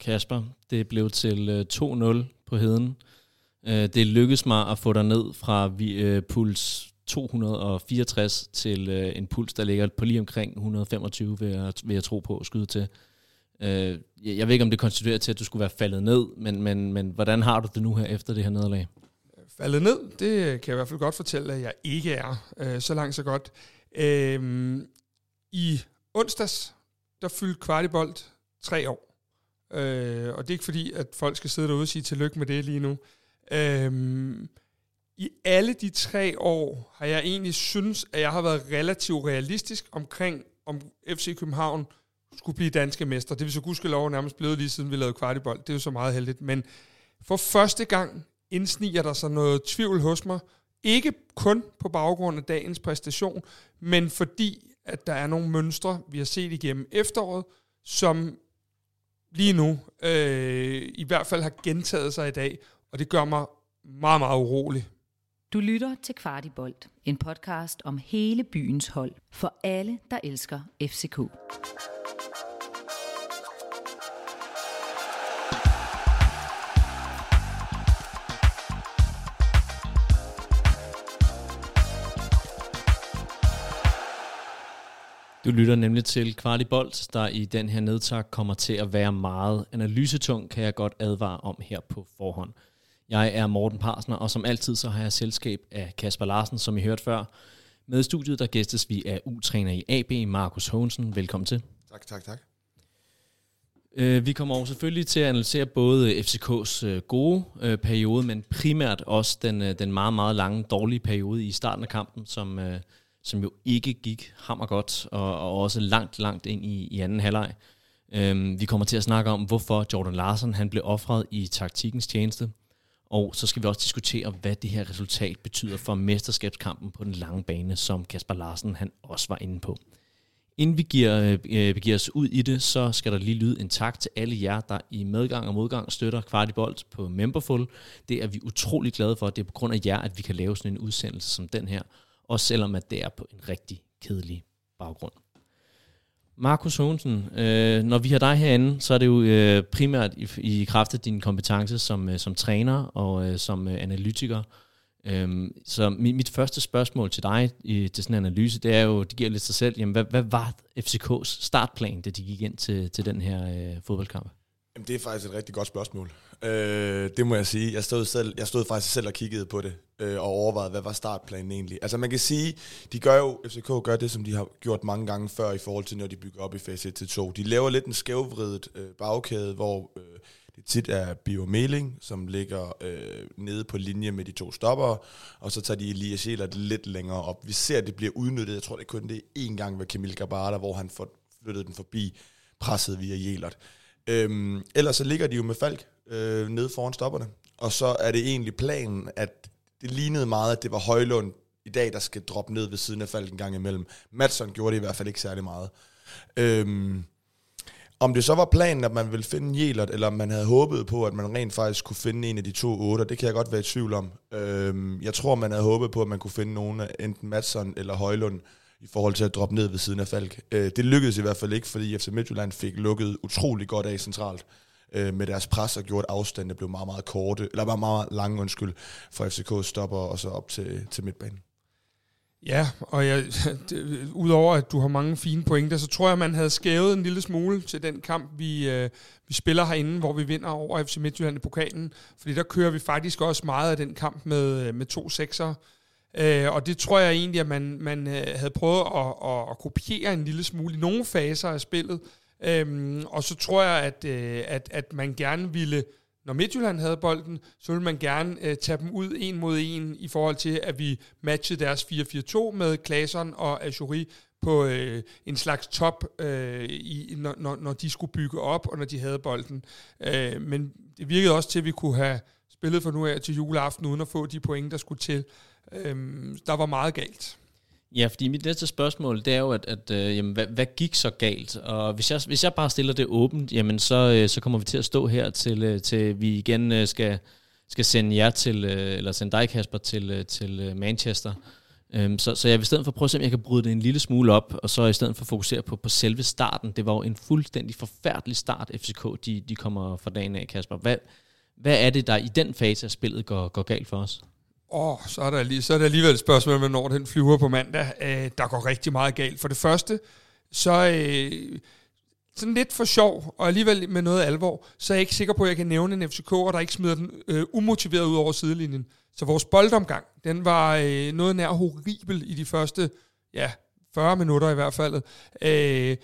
Kasper. Det blev til øh, 2-0 på heden. Øh, det lykkedes mig at få dig ned fra øh, puls 264 til en puls, der ligger på lige omkring 125, vil jeg, vil jeg tro på at skyde til. Jeg ved ikke, om det konstituerer til, at du skulle være faldet ned, men, men, men hvordan har du det nu her efter det her nederlag? Faldet ned, det kan jeg i hvert fald godt fortælle, at jeg ikke er. Så langt, så godt. Øhm, I onsdags, der fyldte Kvartibolt tre år. Øh, og det er ikke fordi, at folk skal sidde derude og sige tillykke med det lige nu. Øh, I alle de tre år har jeg egentlig synes, at jeg har været relativt realistisk omkring, om FC København skulle blive danske mester. Det vil så gudskelov nærmest blevet lige siden vi lavede kvartibold. Det er jo så meget heldigt. Men for første gang indsniger der sig noget tvivl hos mig. Ikke kun på baggrund af dagens præstation, men fordi at der er nogle mønstre, vi har set igennem efteråret, som lige nu øh, i hvert fald har gentaget sig i dag, og det gør mig meget, meget urolig. Du lytter til Kvartibolt, en podcast om hele byens hold, for alle, der elsker FCK. Du lytter nemlig til Kvartibolt, der i den her nedtak kommer til at være meget analysetung, kan jeg godt advare om her på forhånd. Jeg er Morten Parsner, og som altid så har jeg selskab af Kasper Larsen, som I hørte før. Med studiet der gæstes vi af U-træner i AB, Markus Hånsen. Velkommen til. Tak, tak, tak. Øh, vi kommer over selvfølgelig til at analysere både FCK's øh, gode øh, periode, men primært også den, den meget, meget lange, dårlige periode i starten af kampen, som, som jo ikke gik hammer godt, og, og også langt, langt ind i, i anden halvleg. Øhm, vi kommer til at snakke om, hvorfor Jordan Larsen han blev offret i taktikkens tjeneste. Og så skal vi også diskutere, hvad det her resultat betyder for mesterskabskampen på den lange bane, som Kasper Larsen han også var inde på. Inden vi giver, øh, øh giver os ud i det, så skal der lige lyde en tak til alle jer, der i medgang og modgang støtter Kvartibolt på Memberful. Det er vi utrolig glade for. Det er på grund af jer, at vi kan lave sådan en udsendelse som den her også selvom at det er på en rigtig kedelig baggrund. Markus Hånsen, øh, når vi har dig herinde, så er det jo øh, primært i, i kraft af din kompetence som, øh, som træner og øh, som øh, analytiker. Øhm, så mit, mit første spørgsmål til dig i, til sådan en analyse, det er jo, det giver lidt sig selv, jamen, hvad, hvad var FCK's startplan, da de gik ind til, til den her øh, fodboldkamp? Jamen, det er faktisk et rigtig godt spørgsmål. Øh, det må jeg sige. Jeg stod, selv, jeg stod faktisk selv og kiggede på det, øh, og overvejet, hvad var startplanen egentlig. Altså man kan sige, de gør jo, FCK gør det, som de har gjort mange gange før, i forhold til, når de bygger op i fase 1 til 2. De laver lidt en skævvridet øh, bagkæde, hvor øh, det tit er Bio Meling, som ligger øh, nede på linje med de to stopper, og så tager de Elias Jelert lidt længere op. Vi ser, at det bliver udnyttet. Jeg tror, det er kun det én gang ved Camille Gabata, hvor han får flyttet den forbi presset via Jelert. Øhm, ellers så ligger de jo med Falk øh, nede foran stopperne. Og så er det egentlig planen, at det lignede meget, at det var Højlund i dag, der skal droppe ned ved siden af Falk en gang imellem. Madsen gjorde det i hvert fald ikke særlig meget. Øhm, om det så var planen, at man ville finde Jelert, eller om man havde håbet på, at man rent faktisk kunne finde en af de to otter, det kan jeg godt være i tvivl om. Øhm, jeg tror, man havde håbet på, at man kunne finde nogen af enten Madsen eller Højlund, i forhold til at droppe ned ved siden af Falk. Øh, det lykkedes i hvert fald ikke, fordi FC Midtjylland fik lukket utrolig godt af centralt øh, med deres pres og gjort afstanden blev meget, meget korte, eller meget, meget lange, undskyld, for FCK stopper og så op til, til midtbanen. Ja, og jeg, det, udover at du har mange fine pointer, så tror jeg, man havde skævet en lille smule til den kamp, vi, øh, vi spiller herinde, hvor vi vinder over FC Midtjylland i pokalen. Fordi der kører vi faktisk også meget af den kamp med, øh, med to sekser. Øh, og det tror jeg egentlig, at man, man øh, havde prøvet at, at, at kopiere en lille smule i nogle faser af spillet. Øhm, og så tror jeg, at, øh, at, at man gerne ville, når Midtjylland havde bolden, så ville man gerne øh, tage dem ud en mod en i forhold til, at vi matchede deres 4-4-2 med Klaseren og Ajuri på øh, en slags top, øh, i, når, når, når de skulle bygge op, og når de havde bolden. Øh, men det virkede også til, at vi kunne have spillet fra nu af til juleaften, uden at få de point, der skulle til. Øh, der var meget galt. Ja, fordi mit næste spørgsmål, det er jo, at, at øh, jamen, hvad, hvad gik så galt? Og hvis jeg, hvis jeg bare stiller det åbent, jamen så, øh, så kommer vi til at stå her, til, øh, til vi igen øh, skal, skal sende jer til, øh, eller sende dig, Kasper, til, øh, til øh, Manchester. Øhm, så, så jeg vil i stedet for prøve at se, om jeg kan bryde det en lille smule op, og så i stedet for fokusere på, på selve starten. Det var jo en fuldstændig forfærdelig start, FCK de, de kommer fra dagen af, Kasper. Hvad, hvad er det, der i den fase af spillet går, går galt for os? Åh, så, er der lige, så er der alligevel et spørgsmål, hvornår den flyver på mandag. Øh, der går rigtig meget galt. For det første, så øh, sådan lidt for sjov, og alligevel med noget alvor, så er jeg ikke sikker på, at jeg kan nævne en FCK, og der ikke smider den øh, umotiveret ud over sidelinjen. Så vores boldomgang, den var øh, noget nær horribel i de første, ja, 40 minutter i hvert fald. Øh,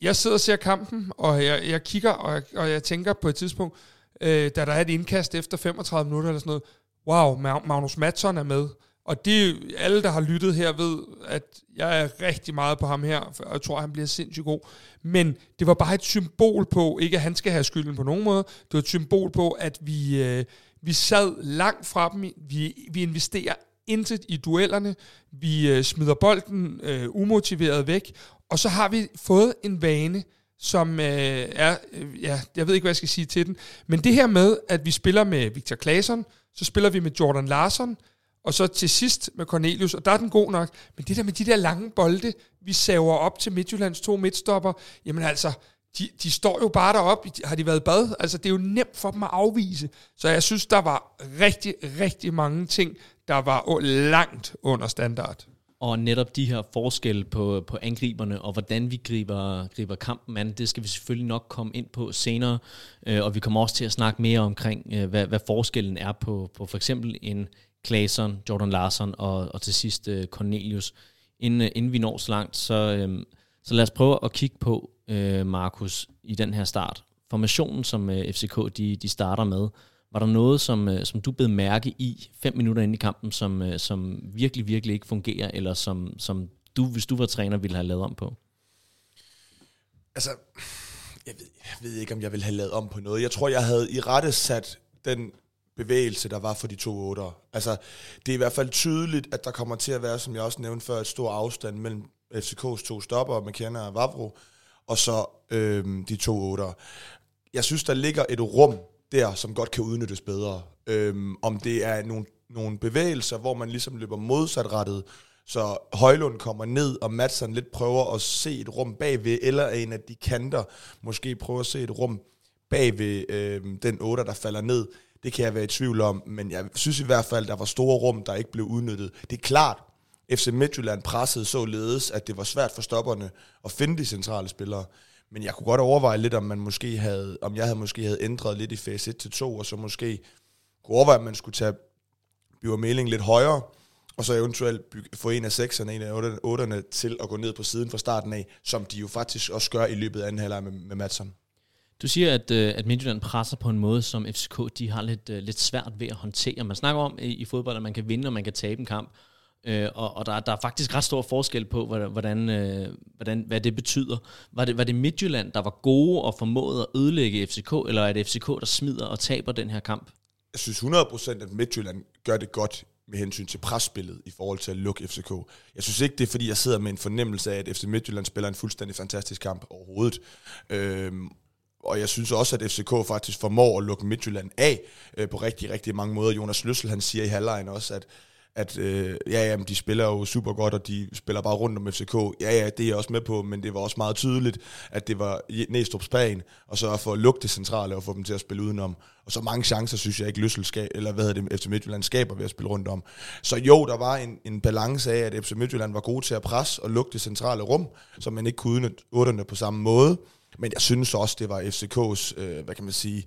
jeg sidder og ser kampen, og jeg, jeg kigger, og, jeg, og jeg tænker på et tidspunkt, øh, da der er et indkast efter 35 minutter eller sådan noget, wow, Magnus Matson er med. Og det alle, der har lyttet her, ved, at jeg er rigtig meget på ham her, og jeg tror, han bliver sindssygt god. Men det var bare et symbol på, ikke at han skal have skylden på nogen måde, det var et symbol på, at vi, øh, vi sad langt fra dem, vi, vi investerer intet i duellerne, vi øh, smider bolden øh, umotiveret væk, og så har vi fået en vane, som øh, er, øh, ja, jeg ved ikke, hvad jeg skal sige til den, men det her med, at vi spiller med Victor Claesson, så spiller vi med Jordan Larson, og så til sidst med Cornelius, og der er den god nok. Men det der med de der lange bolde, vi saver op til Midtjyllands to midtstopper, jamen altså, de, de står jo bare deroppe. Har de været bad? Altså, det er jo nemt for dem at afvise. Så jeg synes, der var rigtig, rigtig mange ting, der var langt under standard. Og netop de her forskelle på, på angriberne, og hvordan vi griber, griber kampen an, det skal vi selvfølgelig nok komme ind på senere. Øh, og vi kommer også til at snakke mere omkring, øh, hvad, hvad forskellen er på, på for eksempel en Claesson, Jordan Larsen og, og til sidst øh, Cornelius. Inden, øh, inden vi når så langt, så, øhm, så lad os prøve at kigge på, øh, uh, Markus, i den her start. Formationen, som FCK de, de starter med, var der noget, som, øh, som du blev mærke i fem minutter inde i kampen, som, øh, som virkelig, virkelig ikke fungerer, eller som, som du, hvis du var træner, ville have lavet om på? Altså, jeg ved, jeg ved ikke, om jeg ville have lavet om på noget. Jeg tror, jeg havde i rette sat den bevægelse, der var for de to otter. Altså, det er i hvert fald tydeligt, at der kommer til at være, som jeg også nævnte før, et stor afstand mellem FCK's to stopper, McKenna og Vavro, og så øhm, de to otter. Jeg synes, der ligger et rum der, som godt kan udnyttes bedre. Øhm, om det er nogle, nogle bevægelser, hvor man ligesom løber modsatrettet, så Højlund kommer ned, og Madsen lidt prøver at se et rum bagved, eller en af de kanter måske prøver at se et rum bagved øh, den 8, der falder ned. Det kan jeg være i tvivl om, men jeg synes i hvert fald, der var store rum, der ikke blev udnyttet. Det er klart, FC Midtjylland pressede således, at det var svært for stopperne at finde de centrale spillere. Men jeg kunne godt overveje lidt, om man måske havde, om jeg havde måske havde ændret lidt i fase 1 til 2, og så måske kunne overveje, at man skulle tage Bjørn Meling lidt højere, og så eventuelt bygge, få en af sekserne, en af otterne til at gå ned på siden fra starten af, som de jo faktisk også gør i løbet af anden halvleg med, med Madsen. Du siger, at, øh, at Midtjylland presser på en måde, som FCK de har lidt, øh, lidt svært ved at håndtere. Man snakker om i, i fodbold, at man kan vinde, og man kan tabe en kamp. Øh, og og der, der er faktisk ret stor forskel på, hvordan, øh, hvordan, hvad det betyder. Var det, var det Midtjylland, der var gode og formåede at ødelægge FCK, eller er det FCK, der smider og taber den her kamp? Jeg synes 100% at Midtjylland gør det godt med hensyn til presspillet i forhold til at lukke FCK. Jeg synes ikke, det er fordi, jeg sidder med en fornemmelse af, at FC Midtjylland spiller en fuldstændig fantastisk kamp overhovedet. Øhm, og jeg synes også, at FCK faktisk formår at lukke Midtjylland af øh, på rigtig, rigtig mange måder. Jonas Løssel, han siger i halvlejen også, at at øh, ja, jamen, de spiller jo super godt, og de spiller bare rundt om FCK. Ja, ja, det er jeg også med på, men det var også meget tydeligt, at det var Næstrup's plan, og så for at lukke det centrale og få dem til at spille udenom. Og så mange chancer, synes jeg ikke, Løssel skal, eller hvad hedder det, FC Midtjylland skaber ved at spille rundt om. Så jo, der var en, en balance af, at FC Midtjylland var god til at presse og lukke det centrale rum, så man ikke kunne udnytte på samme måde. Men jeg synes også, det var FCK's, øh, hvad kan man sige,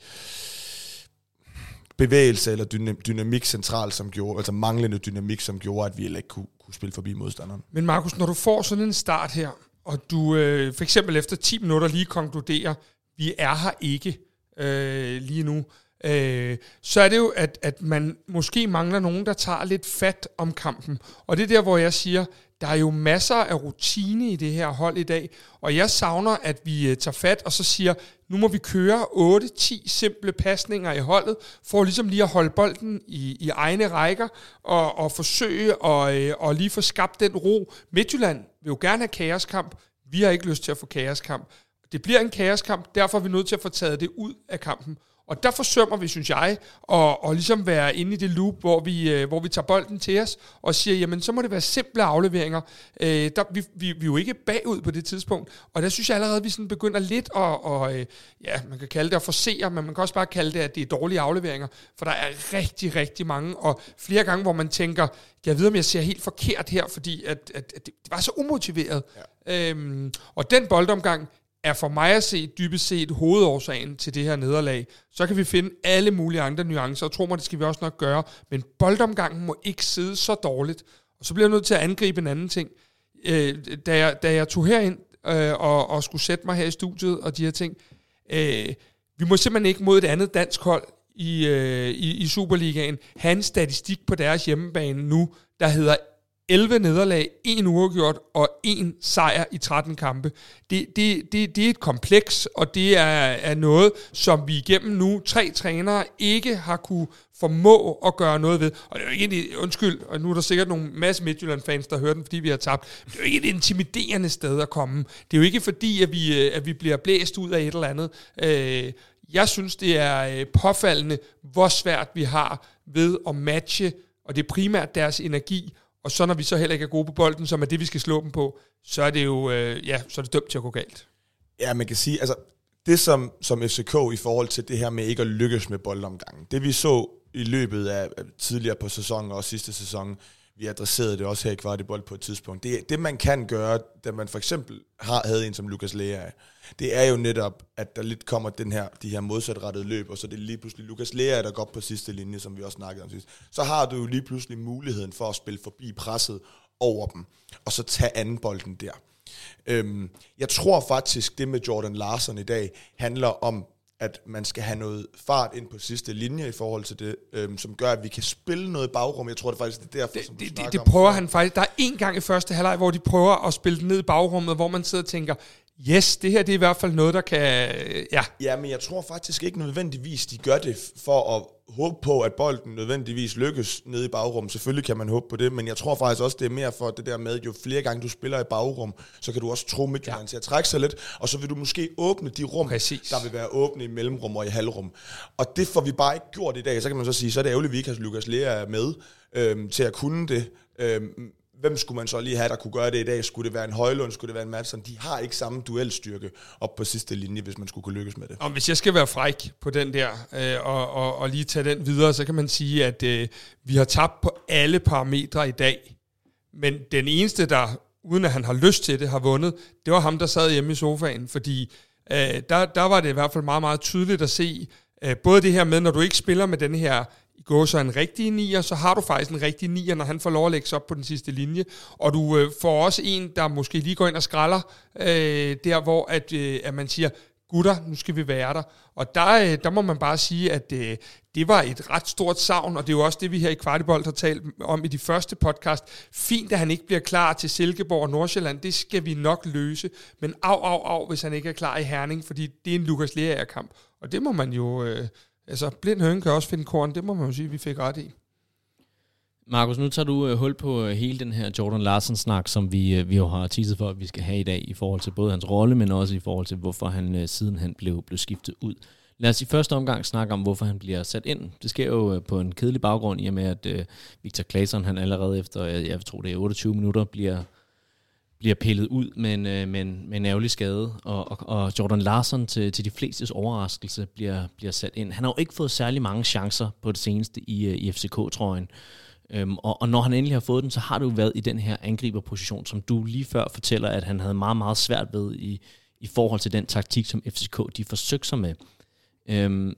bevægelse eller dynamik centralt, som gjorde, altså manglende dynamik, som gjorde, at vi ikke kunne, kunne spille forbi modstanderen. Men Markus, når du får sådan en start her, og du øh, for eksempel efter 10 minutter lige konkluderer, vi er her ikke øh, lige nu, øh, så er det jo, at, at man måske mangler nogen, der tager lidt fat om kampen. Og det er der, hvor jeg siger, der er jo masser af rutine i det her hold i dag, og jeg savner, at vi øh, tager fat og så siger, nu må vi køre 8-10 simple pasninger i holdet, for ligesom lige at holde bolden i, i egne rækker, og, og forsøge at øh, og lige få skabt den ro. Midtjylland vil jo gerne have kaoskamp, vi har ikke lyst til at få kaoskamp. Det bliver en kaoskamp, derfor er vi nødt til at få taget det ud af kampen. Og der forsømmer vi, synes jeg, at, at ligesom være inde i det loop, hvor vi, øh, hvor vi tager bolden til os og siger, jamen så må det være simple afleveringer. Øh, der, vi, vi, vi er jo ikke bagud på det tidspunkt, og der synes jeg allerede, at vi sådan begynder lidt at, og, øh, ja, man kan kalde det at forsere, men man kan også bare kalde det, at det er dårlige afleveringer, for der er rigtig, rigtig mange, og flere gange, hvor man tænker, jeg ved, om jeg ser helt forkert her, fordi at, at, at det var så umotiveret. Ja. Øhm, og den boldomgang, er for mig at se dybest set hovedårsagen til det her nederlag. Så kan vi finde alle mulige andre nuancer, og tro mig, det skal vi også nok gøre. Men boldomgangen må ikke sidde så dårligt. Og så bliver jeg nødt til at angribe en anden ting. Øh, da, jeg, da jeg tog herind øh, og, og skulle sætte mig her i studiet og de her ting, øh, vi må simpelthen ikke mod et andet dansk hold i, øh, i, i Superligaen have en statistik på deres hjemmebane nu, der hedder 11 nederlag, 1 uafgjort og 1 sejr i 13 kampe. Det, det, det, det er et kompleks, og det er, er noget, som vi igennem nu tre trænere ikke har kunne formå at gøre noget ved. Og det er jo ikke en, undskyld, og nu er der sikkert nogle masse Midtjylland-fans, der hører den, fordi vi har tabt. Det er jo ikke et intimiderende sted at komme. Det er jo ikke fordi, at vi, øh, at vi bliver blæst ud af et eller andet. Øh, jeg synes, det er øh, påfaldende, hvor svært vi har ved at matche, og det er primært deres energi, og så når vi så heller ikke er gode på bolden, som er det, vi skal slå dem på, så er det jo øh, ja, så er det dømt til at gå galt. Ja, man kan sige, altså det som, som FCK i forhold til det her med ikke at lykkes med boldomgangen, det vi så i løbet af tidligere på sæsonen og sidste sæson, vi adresserede det også her i Kvartibold på et tidspunkt. Det, det man kan gøre, da man for eksempel har, havde en som Lukas Lea, det er jo netop, at der lidt kommer den her, de her modsatrettede løb, og så det er lige pludselig Lukas Lea, der går på sidste linje, som vi også snakkede om sidst. Så har du jo lige pludselig muligheden for at spille forbi presset over dem, og så tage anden bolden der. Øhm, jeg tror faktisk, det med Jordan Larsen i dag handler om at man skal have noget fart ind på sidste linje i forhold til det, øhm, som gør, at vi kan spille noget i bagrum. Jeg tror det faktisk, det er derfor, det, som det, det, det prøver om. han faktisk. Der er en gang i første halvleg, hvor de prøver at spille den ned i bagrummet, hvor man sidder og tænker, yes, det her det er i hvert fald noget, der kan... Ja. ja, men jeg tror faktisk ikke nødvendigvis, de gør det for at håbe på, at bolden nødvendigvis lykkes nede i bagrum. Selvfølgelig kan man håbe på det, men jeg tror faktisk også, det er mere for det der med, jo flere gange du spiller i bagrum, så kan du også tro Midtjylland ja. til at trække sig lidt, og så vil du måske åbne de rum, Præcis. der vil være åbne i mellemrum og i halvrum. Og det får vi bare ikke gjort i dag. Så kan man så sige, så er det ærgerligt, at vi ikke har Lukas Lea med øhm, til at kunne det. Øhm, hvem skulle man så lige have, der kunne gøre det i dag? Skulle det være en Højlund? Skulle det være en Madsen? De har ikke samme duelstyrke op på sidste linje, hvis man skulle kunne lykkes med det. Og hvis jeg skal være fræk på den der, øh, og, og, og lige tage den videre, så kan man sige, at øh, vi har tabt på alle parametre i dag. Men den eneste, der, uden at han har lyst til det, har vundet, det var ham, der sad hjemme i sofaen. Fordi øh, der, der var det i hvert fald meget, meget tydeligt at se, øh, både det her med, når du ikke spiller med den her gå så en rigtig nier, så har du faktisk en rigtig nier, når han får lov at lægge sig op på den sidste linje. Og du øh, får også en, der måske lige går ind og skralder, øh, der hvor at, øh, at man siger, gutter, nu skal vi være der. Og der, øh, der må man bare sige, at øh, det var et ret stort savn, og det er jo også det, vi her i Kvartibold har talt om i de første podcast. Fint, at han ikke bliver klar til Silkeborg og Nordsjælland, det skal vi nok løse. Men af, af, af, hvis han ikke er klar i Herning, fordi det er en Lukas Lerager-kamp. Og det må man jo... Øh, altså, blind høne kan også finde korn, det må man jo sige, vi fik ret i. Markus, nu tager du øh, hul på øh, hele den her Jordan Larsen-snak, som vi, øh, vi jo har teaset for, at vi skal have i dag, i forhold til både hans rolle, men også i forhold til, hvorfor han uh, siden han blev, blev skiftet ud. Lad os i første omgang snakke om, hvorfor han bliver sat ind. Det sker jo på en kedelig baggrund, i og med, at Victor Claesson, han allerede efter, jeg tror det er 28 minutter, bliver bliver pillet ud med en, øh, med en, med en ærgerlig skade, og, og, og Jordan Larsen til, til de flestes overraskelse bliver, bliver sat ind. Han har jo ikke fået særlig mange chancer på det seneste i, øh, i FCK-trøjen. Øhm, og, og når han endelig har fået den, så har det jo været i den her angriberposition, som du lige før fortæller, at han havde meget, meget svært ved i, i forhold til den taktik, som FCK de forsøgte sig med. Øhm,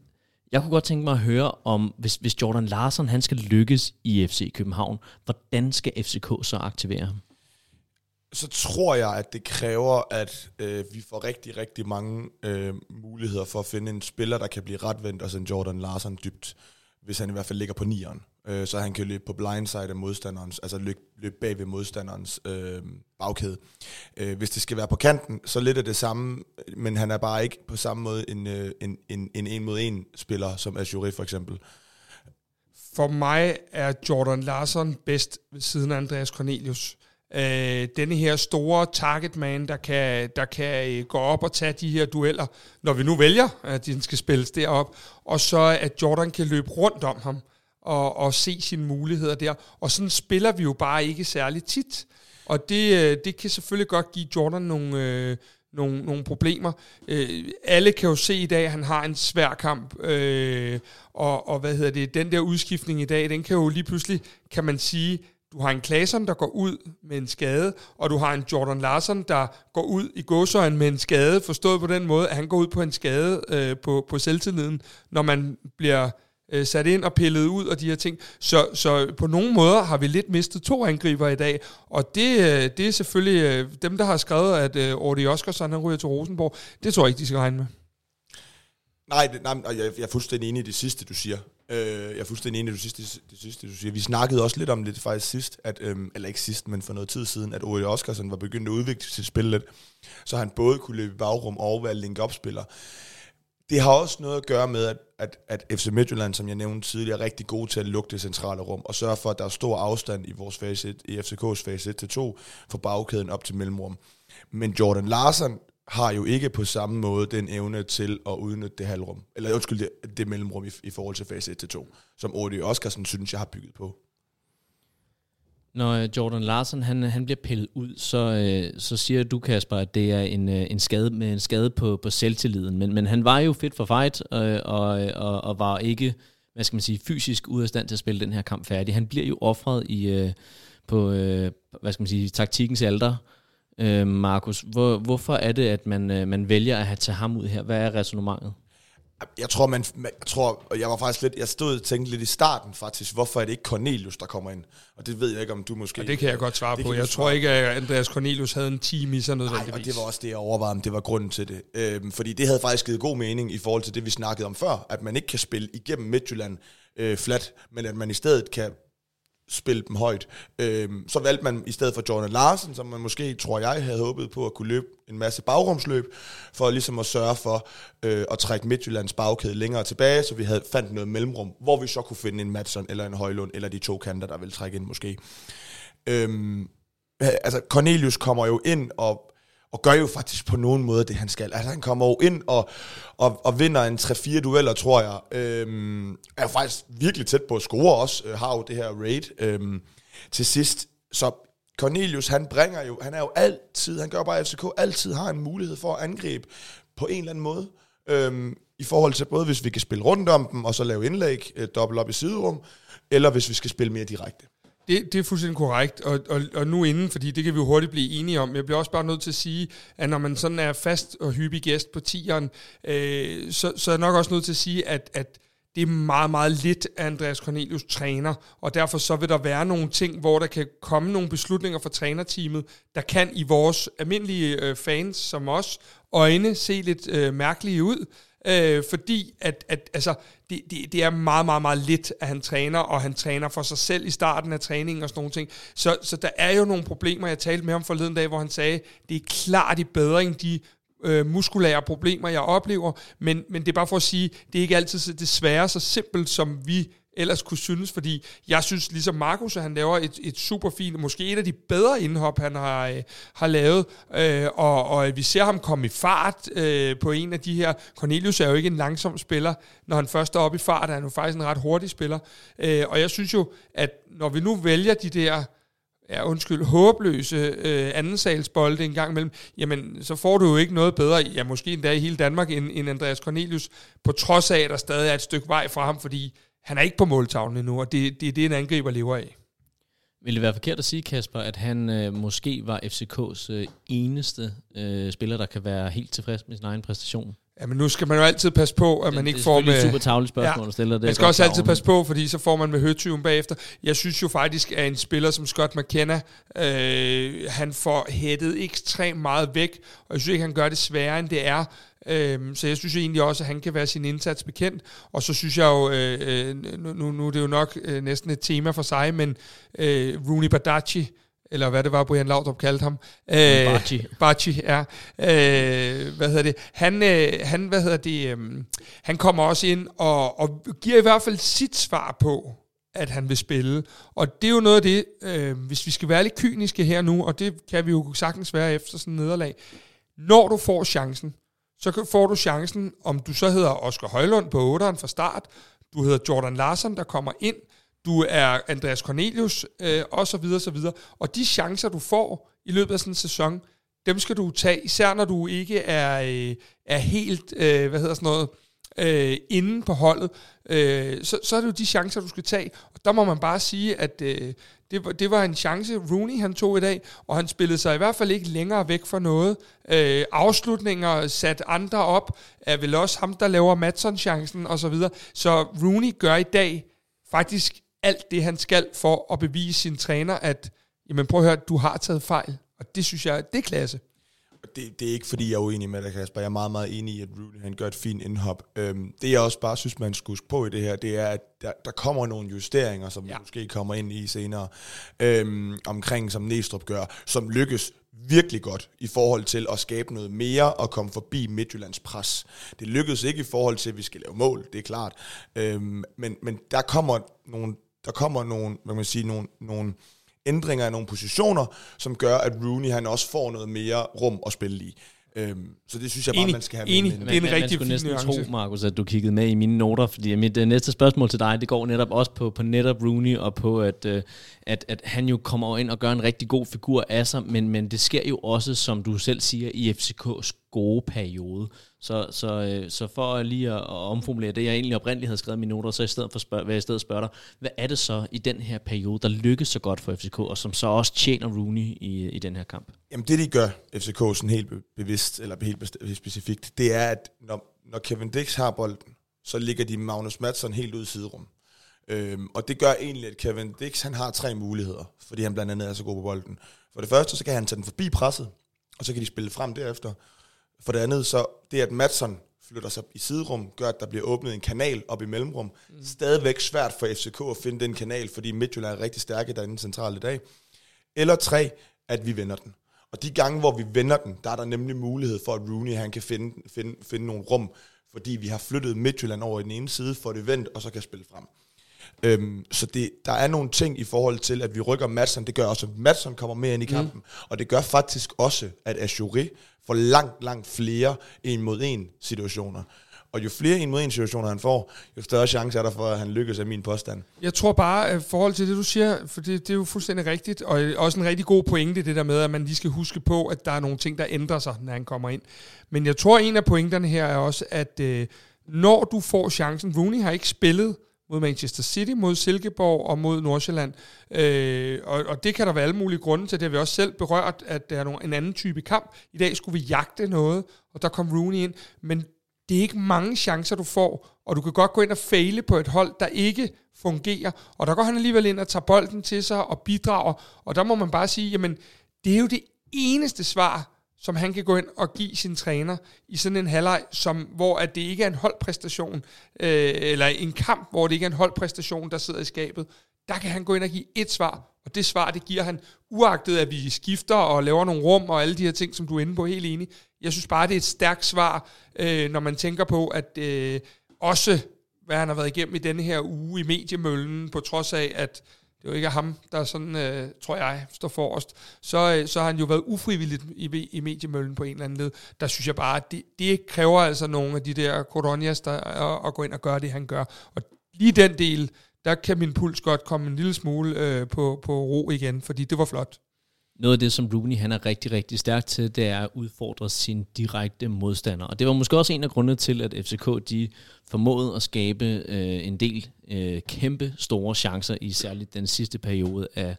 jeg kunne godt tænke mig at høre om, hvis, hvis Jordan Larsen han skal lykkes i FC København, hvordan skal FCK så aktivere ham? Så tror jeg, at det kræver, at øh, vi får rigtig, rigtig mange øh, muligheder for at finde en spiller, der kan blive retvendt og sende Jordan Larsen dybt, hvis han i hvert fald ligger på nieren. Øh, så han kan løbe på blindside af modstanderens, altså løbe, løbe bag ved modstanderens øh, bagkæde. Øh, hvis det skal være på kanten, så lidt af det samme, men han er bare ikke på samme måde en øh, en, en, en, en mod en spiller, som Azuri for eksempel. For mig er Jordan Larsen bedst ved siden af Andreas Cornelius øh, denne her store targetman, der kan, der kan øh, gå op og tage de her dueller, når vi nu vælger, at den skal spilles derop, og så at Jordan kan løbe rundt om ham og, og se sine muligheder der. Og sådan spiller vi jo bare ikke særlig tit. Og det, øh, det kan selvfølgelig godt give Jordan nogle, øh, nogle, nogle problemer. Øh, alle kan jo se i dag, at han har en svær kamp, øh, og, og hvad hedder det, den der udskiftning i dag, den kan jo lige pludselig, kan man sige, du har en Klaasen, der går ud med en skade, og du har en Jordan Larsen, der går ud i godsøjen med en skade, forstået på den måde, at han går ud på en skade øh, på, på selvtilliden, når man bliver øh, sat ind og pillet ud og de her ting. Så, så på nogle måder har vi lidt mistet to angriber i dag, og det, øh, det er selvfølgelig øh, dem, der har skrevet, at øh, Ordi Oskarsson han ryger til Rosenborg. Det tror jeg ikke, de skal regne med. Nej, nej jeg, jeg er fuldstændig enig i det sidste, du siger. Øh, jeg er fuldstændig enig i det sidste, det sidste, du siger. Vi snakkede også lidt om det faktisk sidst, at, øhm, eller ikke sidst, men for noget tid siden, at Ole Oskarsson var begyndt at udvikle sit spil lidt, så han både kunne løbe i bagrum og være link-up-spiller. Det har også noget at gøre med, at, at, at FC Midtjylland, som jeg nævnte tidligere, er rigtig gode til at lukke det centrale rum, og sørge for, at der er stor afstand i vores fase 1, i FCK's fase 1-2, for bagkæden op til mellemrum. Men Jordan Larsen har jo ikke på samme måde den evne til at udnytte det halvrum, eller undskyld, det, det mellemrum i, i forhold til fase 1-2, som Odi Oskarsen synes, jeg har bygget på. Når øh, Jordan Larsen han, han bliver pillet ud, så, øh, så siger du, Kasper, at det er en, øh, en skade med en skade på, på selvtilliden. Men, men han var jo fit for fight, øh, og, og, og var ikke hvad skal man sige, fysisk ude af stand til at spille den her kamp færdig. Han bliver jo offret i, øh, på øh, hvad skal man sige, taktikkens alder. Øh, Markus, hvor, hvorfor er det, at man, øh, man vælger at have tage ham ud her? Hvad er resonemanget? Jeg tror, man, jeg tror, og jeg var faktisk lidt, jeg stod og tænkte lidt i starten faktisk, hvorfor er det ikke Cornelius, der kommer ind? Og det ved jeg ikke, om du måske... Ja, det kan jeg godt svare på. Jeg tror ikke, at Andreas Cornelius havde en team i sådan noget. Nej, og det var også det, jeg overvejede, om det var grunden til det. Øhm, fordi det havde faktisk givet god mening i forhold til det, vi snakkede om før, at man ikke kan spille igennem Midtjylland øh, flat, men at man i stedet kan spille dem højt. Øh, så valgte man i stedet for Jordan Larsen, som man måske, tror jeg, havde håbet på at kunne løbe en masse bagrumsløb, for ligesom at sørge for øh, at trække Midtjyllands bagkæde længere tilbage, så vi havde fandt noget mellemrum, hvor vi så kunne finde en Madsen eller en Højlund, eller de to kanter, der vil trække ind måske. Øh, altså, Cornelius kommer jo ind og og gør jo faktisk på nogen måde det, han skal. Altså, han kommer jo ind og, og, og vinder en 3-4 dueller, tror jeg. Øhm, er faktisk virkelig tæt på at score også, øh, har jo det her raid øhm, til sidst. Så Cornelius, han bringer jo, han er jo altid, han gør bare, FCK altid har en mulighed for at angribe på en eller anden måde. Øhm, I forhold til både, hvis vi kan spille rundt om dem, og så lave indlæg, øh, dobbelt op i siderum, eller hvis vi skal spille mere direkte. Det, det er fuldstændig korrekt, og, og, og nu inden, fordi det kan vi jo hurtigt blive enige om. Jeg bliver også bare nødt til at sige, at når man sådan er fast og hyppig gæst på tieren, øh, så, så er jeg nok også nødt til at sige, at, at det er meget, meget lidt, at Andreas Cornelius træner, og derfor så vil der være nogle ting, hvor der kan komme nogle beslutninger fra trænerteamet, der kan i vores almindelige øh, fans som os øjne se lidt øh, mærkelige ud. Øh, fordi at, at altså, det, det, det er meget, meget, meget lidt, at han træner, og han træner for sig selv i starten af træningen og sådan nogle ting. Så, så der er jo nogle problemer, jeg talte med ham forleden dag, hvor han sagde, det er klart i bedring, de øh, muskulære problemer, jeg oplever, men, men det er bare for at sige, det er ikke altid desværre så simpelt, som vi ellers kunne synes, fordi jeg synes ligesom Markus, at han laver et, et super fint, måske et af de bedre indhop, han har, øh, har lavet, øh, og, og vi ser ham komme i fart øh, på en af de her. Cornelius er jo ikke en langsom spiller, når han først er oppe i fart, er han jo faktisk en ret hurtig spiller, øh, og jeg synes jo, at når vi nu vælger de der ja, undskyld, håbløse øh, andensalsbolde en gang imellem, jamen, så får du jo ikke noget bedre, ja, måske endda i hele Danmark, end, end Andreas Cornelius, på trods af, at der stadig er et stykke vej fra ham, fordi han er ikke på måltavlen endnu, og det, det er det, en angriber lever af. Vil det være forkert at sige, Kasper, at han øh, måske var FCK's øh, eneste øh, spiller, der kan være helt tilfreds med sin egen præstation? Ja, men nu skal man jo altid passe på, at man det, ikke det får med... Det er super tavligt spørgsmål, ja, stiller. Det man skal også altid passe på, fordi så får man med høtyven bagefter. Jeg synes jo faktisk, at en spiller som Scott McKenna, øh, han får hættet ekstremt meget væk, og jeg synes ikke, han gør det sværere, end det er. Øhm, så jeg synes egentlig også, at han kan være sin indsats bekendt. Og så synes jeg jo, øh, øh nu, nu er det jo nok øh, næsten et tema for sig, men øh, Rooney Badachi, eller hvad det var, Brian Laudrup kaldte ham. Øh, Bachi. Bachi, ja. Øh, hvad hedder det? Han, øh, han, hvad hedder det, øh, han kommer også ind og, og giver i hvert fald sit svar på, at han vil spille. Og det er jo noget af det, øh, hvis vi skal være lidt kyniske her nu, og det kan vi jo sagtens være efter sådan en nederlag. Når du får chancen, så får du chancen, om du så hedder Oscar Højlund på 8'eren fra start, du hedder Jordan Larsen, der kommer ind, du er Andreas Cornelius, øh, og så videre, så videre. Og de chancer, du får i løbet af sådan en sæson, dem skal du tage, især når du ikke er, øh, er helt, øh, hvad hedder sådan noget, øh, inde på holdet, øh, så, så er det jo de chancer, du skal tage. Og der må man bare sige, at øh, det, var, det var en chance, Rooney han tog i dag, og han spillede sig i hvert fald ikke længere væk fra noget. Øh, afslutninger sat andre op, er vel også ham, der laver Madsen-chancen osv. Så, videre. så Rooney gør i dag faktisk alt det, han skal for at bevise sin træner, at jamen prøv at høre, du har taget fejl. Og det synes jeg, det er klasse det, det er ikke fordi, jeg er uenig med dig, Kasper. Jeg er meget, meget enig i, at Rooney han gør et fint indhop. Øhm, det jeg også bare synes, man skulle huske på i det her, det er, at der, der kommer nogle justeringer, som ja. måske kommer ind i senere, øhm, omkring som Næstrup gør, som lykkes virkelig godt i forhold til at skabe noget mere og komme forbi Midtjyllands pres. Det lykkedes ikke i forhold til, at vi skal lave mål, det er klart. Øhm, men, men der kommer nogle, der kommer nogle, hvad man sige, nogle, nogle ændringer af nogle positioner, som gør, at Rooney han også får noget mere rum at spille i. Øhm, så det synes jeg bare, enig, man skal have enig. med. Det er en rigtig man skulle næsten tro, Markus, at du kiggede med i mine noter, fordi mit uh, næste spørgsmål til dig, det går netop også på, på netop Rooney, og på, at, uh, at, at han jo kommer ind og gør en rigtig god figur af sig, men, men det sker jo også, som du selv siger, i FCK's gode periode. Så, så, øh, så for lige at, at omformulere det, jeg egentlig oprindeligt havde skrevet i mine noter, så i stedet for spørg, hvad jeg i stedet spørger dig, hvad er det så i den her periode, der lykkes så godt for FCK, og som så også tjener Rooney i, i den her kamp? Jamen det, de gør FCK sådan helt bevidst, eller helt specifikt, det er, at når, når Kevin Dix har bolden, så ligger de Magnus Madsen helt ud i siderum. Øhm, og det gør egentlig, at Kevin Dix han har tre muligheder, fordi han blandt andet er så god på bolden. For det første, så kan han tage den forbi presset, og så kan de spille frem derefter. For det andet, så det at Madsen flytter sig i siderum, gør, at der bliver åbnet en kanal op i mellemrum. Mm. Stadigvæk svært for FCK at finde den kanal, fordi Midtjylland er rigtig stærke derinde centralt i dag. Eller tre, at vi vender den. Og de gange, hvor vi vender den, der er der nemlig mulighed for, at Rooney han kan finde, finde, finde nogle rum, fordi vi har flyttet Midtjylland over i den ene side, for det vendt, og så kan spille frem. Øhm, så det, der er nogle ting i forhold til, at vi rykker Madsen. Det gør også, at Madsen kommer mere ind i mm. kampen. Mm. Og det gør faktisk også, at Azure får langt, langt flere en mod en situationer. Og jo flere en mod en situationer han får, jo større chance er der for, at han lykkes af min påstand. Jeg tror bare, at forhold til det, du siger, for det, det er jo fuldstændig rigtigt, og også en rigtig god pointe, det der med, at man lige skal huske på, at der er nogle ting, der ændrer sig, når han kommer ind. Men jeg tror, at en af pointerne her er også, at øh, når du får chancen, Rooney har ikke spillet mod Manchester City, mod Silkeborg og mod Nordsjælland. Øh, og, og det kan der være alle mulige grunde til. Det har vi også selv berørt, at der er en anden type kamp. I dag skulle vi jagte noget, og der kom Rooney ind. Men det er ikke mange chancer, du får, og du kan godt gå ind og fejle på et hold, der ikke fungerer. Og der går han alligevel ind og tager bolden til sig og bidrager. Og der må man bare sige, jamen, det er jo det eneste svar, som han kan gå ind og give sin træner i sådan en halvleg, som, hvor at det ikke er en holdpræstation, øh, eller en kamp, hvor det ikke er en holdpræstation, der sidder i skabet, der kan han gå ind og give et svar, og det svar, det giver han, uagtet at vi skifter og laver nogle rum og alle de her ting, som du er inde på, helt enig. Jeg synes bare, det er et stærkt svar, øh, når man tænker på, at øh, også hvad han har været igennem i denne her uge i mediemøllen, på trods af, at det er jo ikke ham, der sådan, øh, tror jeg, står forrest, så, øh, så har han jo været ufrivilligt i, i mediemøllen på en eller anden led. Der synes jeg bare, at det, det kræver altså nogle af de der Coronias, der at, at gå ind og gøre det, han gør. Og lige den del, der kan min puls godt komme en lille smule øh, på, på ro igen, fordi det var flot noget af det, som Rooney han er rigtig, rigtig stærk til, det er at udfordre sin direkte modstander. Og det var måske også en af grundene til, at FCK de formået at skabe øh, en del øh, kæmpe store chancer i særligt den sidste periode af,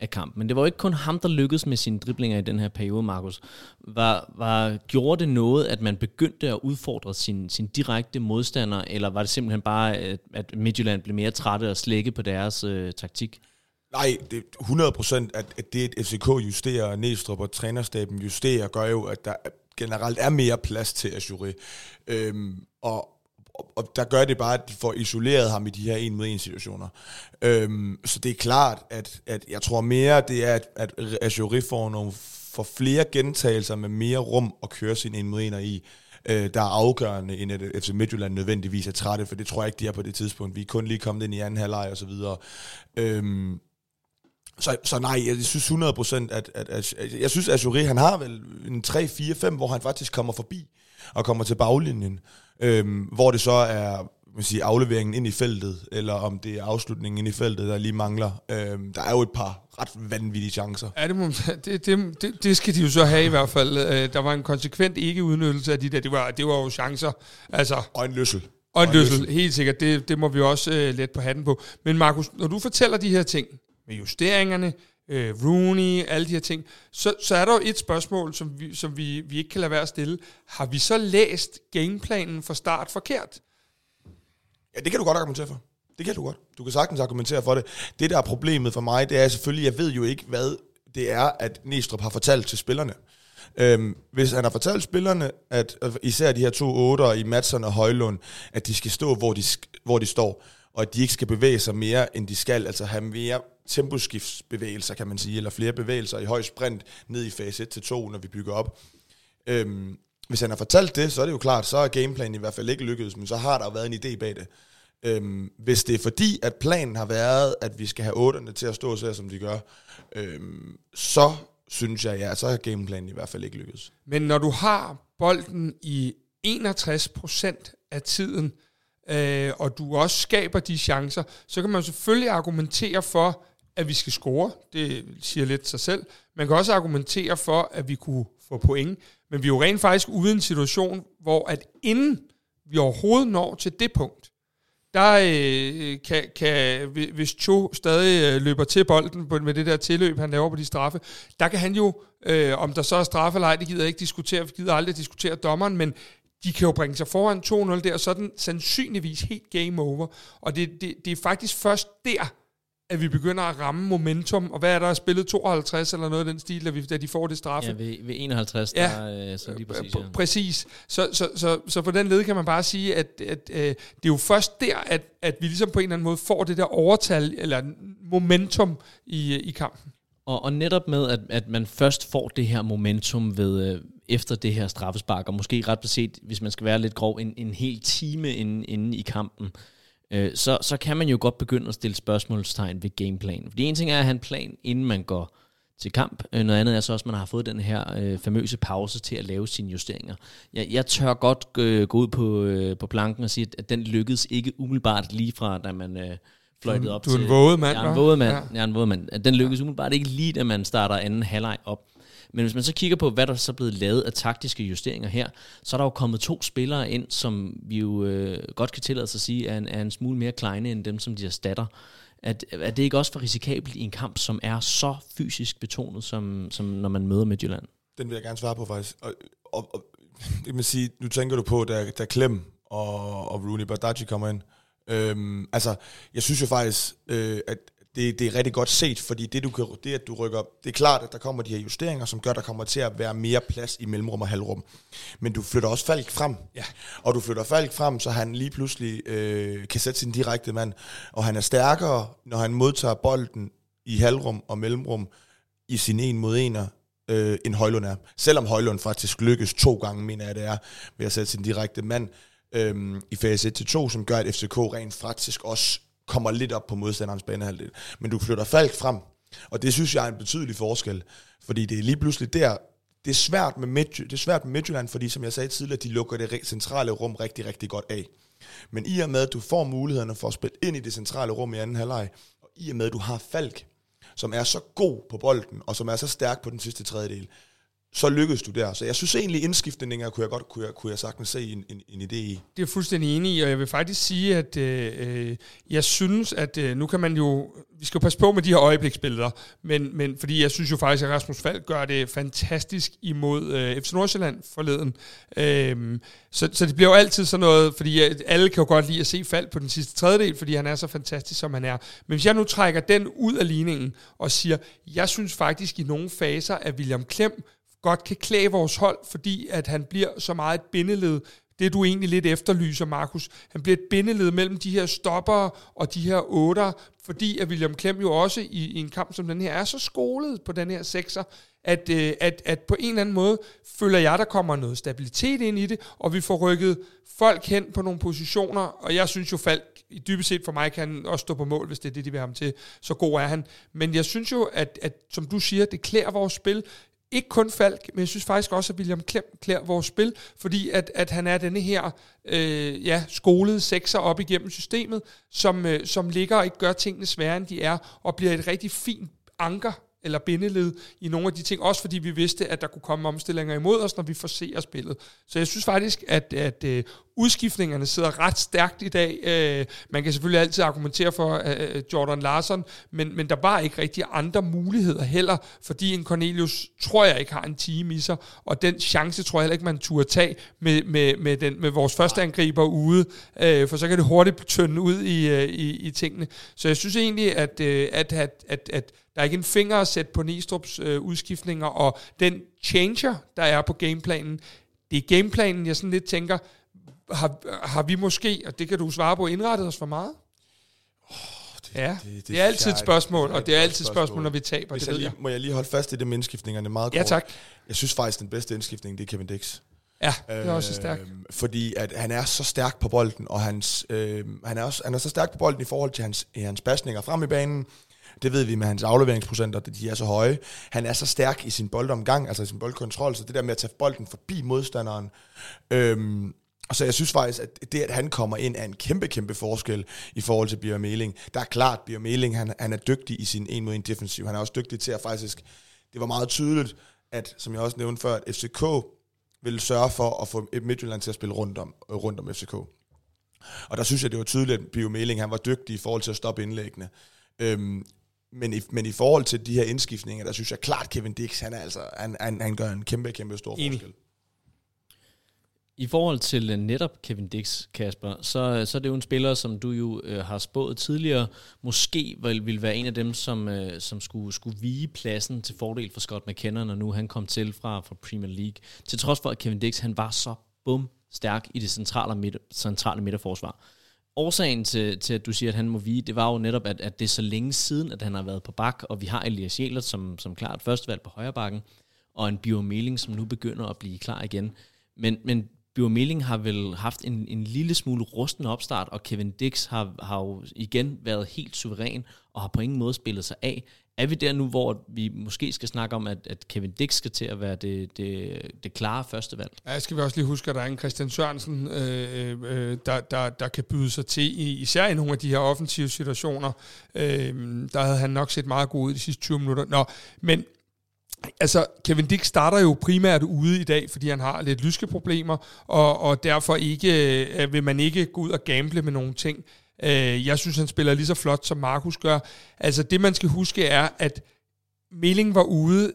af kampen. Men det var jo ikke kun ham, der lykkedes med sine driblinger i den her periode, Markus. Var, var, gjorde det noget, at man begyndte at udfordre sin, sin direkte modstander, eller var det simpelthen bare, at, at Midtjylland blev mere trætte og slække på deres øh, taktik? Nej, det er 100 procent, at, at det, at FCK justerer, Næstrup og trænerstaben justerer, gør jo, at der generelt er mere plads til Azure. Øhm, og, og, der gør det bare, at de får isoleret ham i de her en mod en situationer. Øhm, så det er klart, at, at jeg tror mere, det er, at, at Azure får nogle for flere gentagelser med mere rum at køre sin en mod ener i. øh, der er afgørende, end at FC Midtjylland nødvendigvis er trætte, for det tror jeg ikke, de er på det tidspunkt. Vi er kun lige kommet ind i anden halvleg og så videre. Øhm, så, så nej, jeg synes 100%, at, at, at, at jeg synes, at Azuri, han har vel en 3, 4, 5, hvor han faktisk kommer forbi og kommer til baglinjen, øhm, hvor det så er man sige, afleveringen ind i feltet, eller om det er afslutningen ind i feltet, der lige mangler. Øhm, der er jo et par ret vanvittige chancer. Ja, det, må, det, det, det, det skal de jo så have i hvert fald. Øh, der var en konsekvent ikke-udnyttelse af de der. Det var, det var jo chancer. Altså, og en løssel. Og en løssel, helt sikkert. Det, det må vi også øh, let på hatten på. Men Markus, når du fortæller de her ting, med justeringerne, øh, Rooney, alle de her ting, så, så er der jo et spørgsmål, som, vi, som vi, vi ikke kan lade være at stille. Har vi så læst gameplanen fra start forkert? Ja, det kan du godt argumentere for. Det kan du godt. Du kan sagtens argumentere for det. Det, der er problemet for mig, det er selvfølgelig, jeg ved jo ikke, hvad det er, at Næstrup har fortalt til spillerne. Øhm, hvis han har fortalt spillerne, at øh, især de her to otter i Madsen og Højlund, at de skal stå, hvor de, hvor de står, og at de ikke skal bevæge sig mere, end de skal, altså have mere temposkiftsbevægelser, kan man sige, eller flere bevægelser i høj sprint ned i fase 1 til 2, når vi bygger op. Øhm, hvis han har fortalt det, så er det jo klart, så er gameplanen i hvert fald ikke lykkedes, men så har der jo været en idé bag det. Øhm, hvis det er fordi, at planen har været, at vi skal have otterne til at stå så som de gør, øhm, så synes jeg, ja, så har gameplanen i hvert fald ikke lykkedes. Men når du har bolden i 61% af tiden, øh, og du også skaber de chancer, så kan man selvfølgelig argumentere for, at vi skal score. Det siger lidt sig selv. Man kan også argumentere for, at vi kunne få point. Men vi er jo rent faktisk ude i en situation, hvor at inden vi overhovedet når til det punkt, der øh, kan, kan, hvis Cho stadig øh, løber til bolden på, med det der tilløb, han laver på de straffe, der kan han jo, øh, om der så er straffe eller ej, det gider jeg ikke diskutere, vi gider aldrig diskutere dommeren, men de kan jo bringe sig foran 2-0 der, og så er den sandsynligvis helt game over. Og det, det, det er faktisk først der, at vi begynder at ramme momentum, og hvad er der spillet 52 eller noget af den stil, da, vi, da de får det straffe? Ja, ved, ved 51, ja, der, øh, så lige præcis. Ja. Præcis. Så, så, så, så på den led kan man bare sige, at, at øh, det er jo først der, at, at vi ligesom på en eller anden måde får det der overtal, eller momentum i, i kampen. Og, og netop med, at, at man først får det her momentum ved, øh, efter det her straffespark, og måske ret beset, hvis man skal være lidt grov, en, en hel time inden, inde i kampen, øh, så, så kan man jo godt begynde at stille spørgsmålstegn ved gameplanen. Fordi en ting er at have en plan, inden man går til kamp. Øh, noget andet er så også, at man har fået den her øh, famøse pause til at lave sine justeringer. Jeg, jeg tør godt øh, gå ud på, øh, på planken og sige, at den lykkedes ikke umiddelbart lige fra, da man... Øh, fløjtet op du, du er en våget mand, Jeg er en våget mand. Ja. Jeg er en våget mand. Den lykkes umiddelbart ikke lige, da man starter anden halvleg op. Men hvis man så kigger på, hvad der så er blevet lavet af taktiske justeringer her, så er der jo kommet to spillere ind, som vi jo øh, godt kan tillade sig at sige, er en, er en smule mere kleine end dem, som de erstatter. At, er det ikke også for risikabelt i en kamp, som er så fysisk betonet, som, som når man møder Midtjylland? Den vil jeg gerne svare på faktisk. Og, og, og det vil sige, nu tænker du på, da, da Klem og, og Rooney Badaji kommer ind. Øhm, altså, jeg synes jo faktisk, øh, at det, det er rigtig godt set, fordi det, du kan, det, at du rykker det er klart, at der kommer de her justeringer, som gør, at der kommer til at være mere plads i mellemrum og halvrum. Men du flytter også Falk frem. Ja. Og du flytter Falk frem, så han lige pludselig øh, kan sætte sin direkte mand. Og han er stærkere, når han modtager bolden i halvrum og mellemrum i sin en mod ener, øh, end Højlund er. Selvom Højlund faktisk lykkes to gange, mener jeg det er, ved at sætte sin direkte mand øh, i fase 1-2, som gør, at FCK rent faktisk også kommer lidt op på modstanderens banehalvdel. Men du flytter Falk frem, og det synes jeg er en betydelig forskel, fordi det er lige pludselig der, det er svært med, Midtjy, det er svært med Midtjylland, fordi som jeg sagde tidligere, de lukker det centrale rum rigtig, rigtig godt af. Men i og med, at du får mulighederne for at spille ind i det centrale rum i anden halvleg, og i og med, at du har Falk, som er så god på bolden, og som er så stærk på den sidste tredjedel, så lykkedes du der. Så jeg synes egentlig, indskiftninger kunne jeg godt kunne jeg, kunne jeg sagtens se en, en, en idé i. Det er jeg fuldstændig enig i, og jeg vil faktisk sige, at øh, øh, jeg synes, at øh, nu kan man jo, vi skal jo passe på med de her øjebliksbilleder, men, men fordi jeg synes jo faktisk, at Rasmus Falk gør det fantastisk imod øh, FC Nordsjælland forleden. Øh, så, så det bliver jo altid sådan noget, fordi øh, alle kan jo godt lide at se Falk på den sidste tredjedel, fordi han er så fantastisk, som han er. Men hvis jeg nu trækker den ud af ligningen og siger, jeg synes faktisk i nogle faser, at William Klem godt kan klæde vores hold, fordi at han bliver så meget et bindeled det, du egentlig lidt efterlyser, Markus. Han bliver et bindeled mellem de her stopper og de her otter, fordi at William Klem jo også i, i en kamp som den her er så skolet på den her sekser, at, øh, at, at på en eller anden måde føler jeg, der kommer noget stabilitet ind i det, og vi får rykket folk hen på nogle positioner, og jeg synes jo, Falk i dybest set for mig kan han også stå på mål, hvis det er det, de vil have ham til. Så god er han. Men jeg synes jo, at, at som du siger, det klæder vores spil. Ikke kun Falk, men jeg synes faktisk også, at William Klem klæder vores spil, fordi at, at han er denne her øh, ja, skolede sekser op igennem systemet, som, øh, som ligger og ikke gør tingene sværere, end de er, og bliver et rigtig fint anker eller bindeled i nogle af de ting, også fordi vi vidste, at der kunne komme omstillinger imod os, når vi forser spillet. Så jeg synes faktisk, at, at uh, udskiftningerne sidder ret stærkt i dag. Øh, man kan selvfølgelig altid argumentere for uh, Jordan Larson, men, men der var ikke rigtig andre muligheder heller, fordi en Cornelius tror jeg ikke har en time i sig, og den chance tror jeg heller ikke, man turde tage med, med, med, den, med vores første angriber ude, for så kan det hurtigt tynde ud i, i, i tingene. Så jeg synes egentlig, at, at, at, at, at der er ikke en finger at sætte på Nistrup's øh, udskiftninger, og den changer, der er på gameplanen, det er gameplanen, jeg sådan lidt tænker, har, har vi måske, og det kan du svare på, indrettet os for meget? Oh, det, ja, det, det, det er altid et spørgsmål, og det er altid et spørgsmål, når vi taber. Hvis det jeg lige, må jeg lige holde fast i det med indskiftningerne meget kort? Ja, tak. Jeg synes faktisk, den bedste indskiftning, det er Kevin Dix. Ja, det er også stærkt. Øh, fordi at han er så stærk på bolden, og hans, øh, han, er også, han er så stærk på bolden i forhold til hans, hans pasninger frem i banen. Det ved vi med hans afleveringsprocenter, de er så høje. Han er så stærk i sin boldomgang, altså i sin boldkontrol, så det der med at tage bolden forbi modstanderen. Øhm, og så jeg synes faktisk, at det, at han kommer ind, er en kæmpe, kæmpe forskel i forhold til Bjørn Meling. Der er klart, Bjørn Meling, han, han er dygtig i sin en mod en defensiv. Han er også dygtig til at faktisk... Det var meget tydeligt, at, som jeg også nævnte før, at FCK ville sørge for at få Midtjylland til at spille rundt om, øh, rundt om FCK. Og der synes jeg, det var tydeligt, at Bio Meling, han var dygtig i forhold til at stoppe indlæggene. Øhm, men i, men i forhold til de her indskiftninger, der synes jeg klart, Kevin Dix, han, er altså, han, han, han gør en kæmpe, kæmpe stor Enig. forskel. I forhold til øh, netop Kevin Dix, Kasper, så, så er det jo en spiller, som du jo øh, har spået tidligere, måske vil, vil være en af dem, som, øh, som skulle, skulle vige pladsen til fordel for Scott McKenna, når nu han kom til fra, fra Premier League. Til trods for, at Kevin Dix han var så bum stærk i det centrale, midt, centrale midterforsvar årsagen til, til, at du siger, at han må vige, det var jo netop, at, at det er så længe siden, at han har været på bak, og vi har Elias Jæler som, som klart førstevalg på højre bakken, og en biomeling, som nu begynder at blive klar igen. Men, men Biomeling har vel haft en, en lille smule rusten opstart, og Kevin Dix har, har jo igen været helt suveræn, og har på ingen måde spillet sig af. Er vi der nu, hvor vi måske skal snakke om, at, at Kevin Dix skal til at være det, det, det klare første valg? Ja, skal vi også lige huske, at der er en Christian Sørensen, øh, øh, der, der, der kan byde sig til, især i nogle af de her offensive situationer. Øh, der havde han nok set meget god ud de sidste 20 minutter. Nå, men Altså, Kevin Dick starter jo primært ude i dag, fordi han har lidt lyske problemer, og, og derfor ikke, øh, vil man ikke gå ud og gamble med nogle ting. Øh, jeg synes, han spiller lige så flot, som Markus gør. Altså, det man skal huske er, at Meling var ude,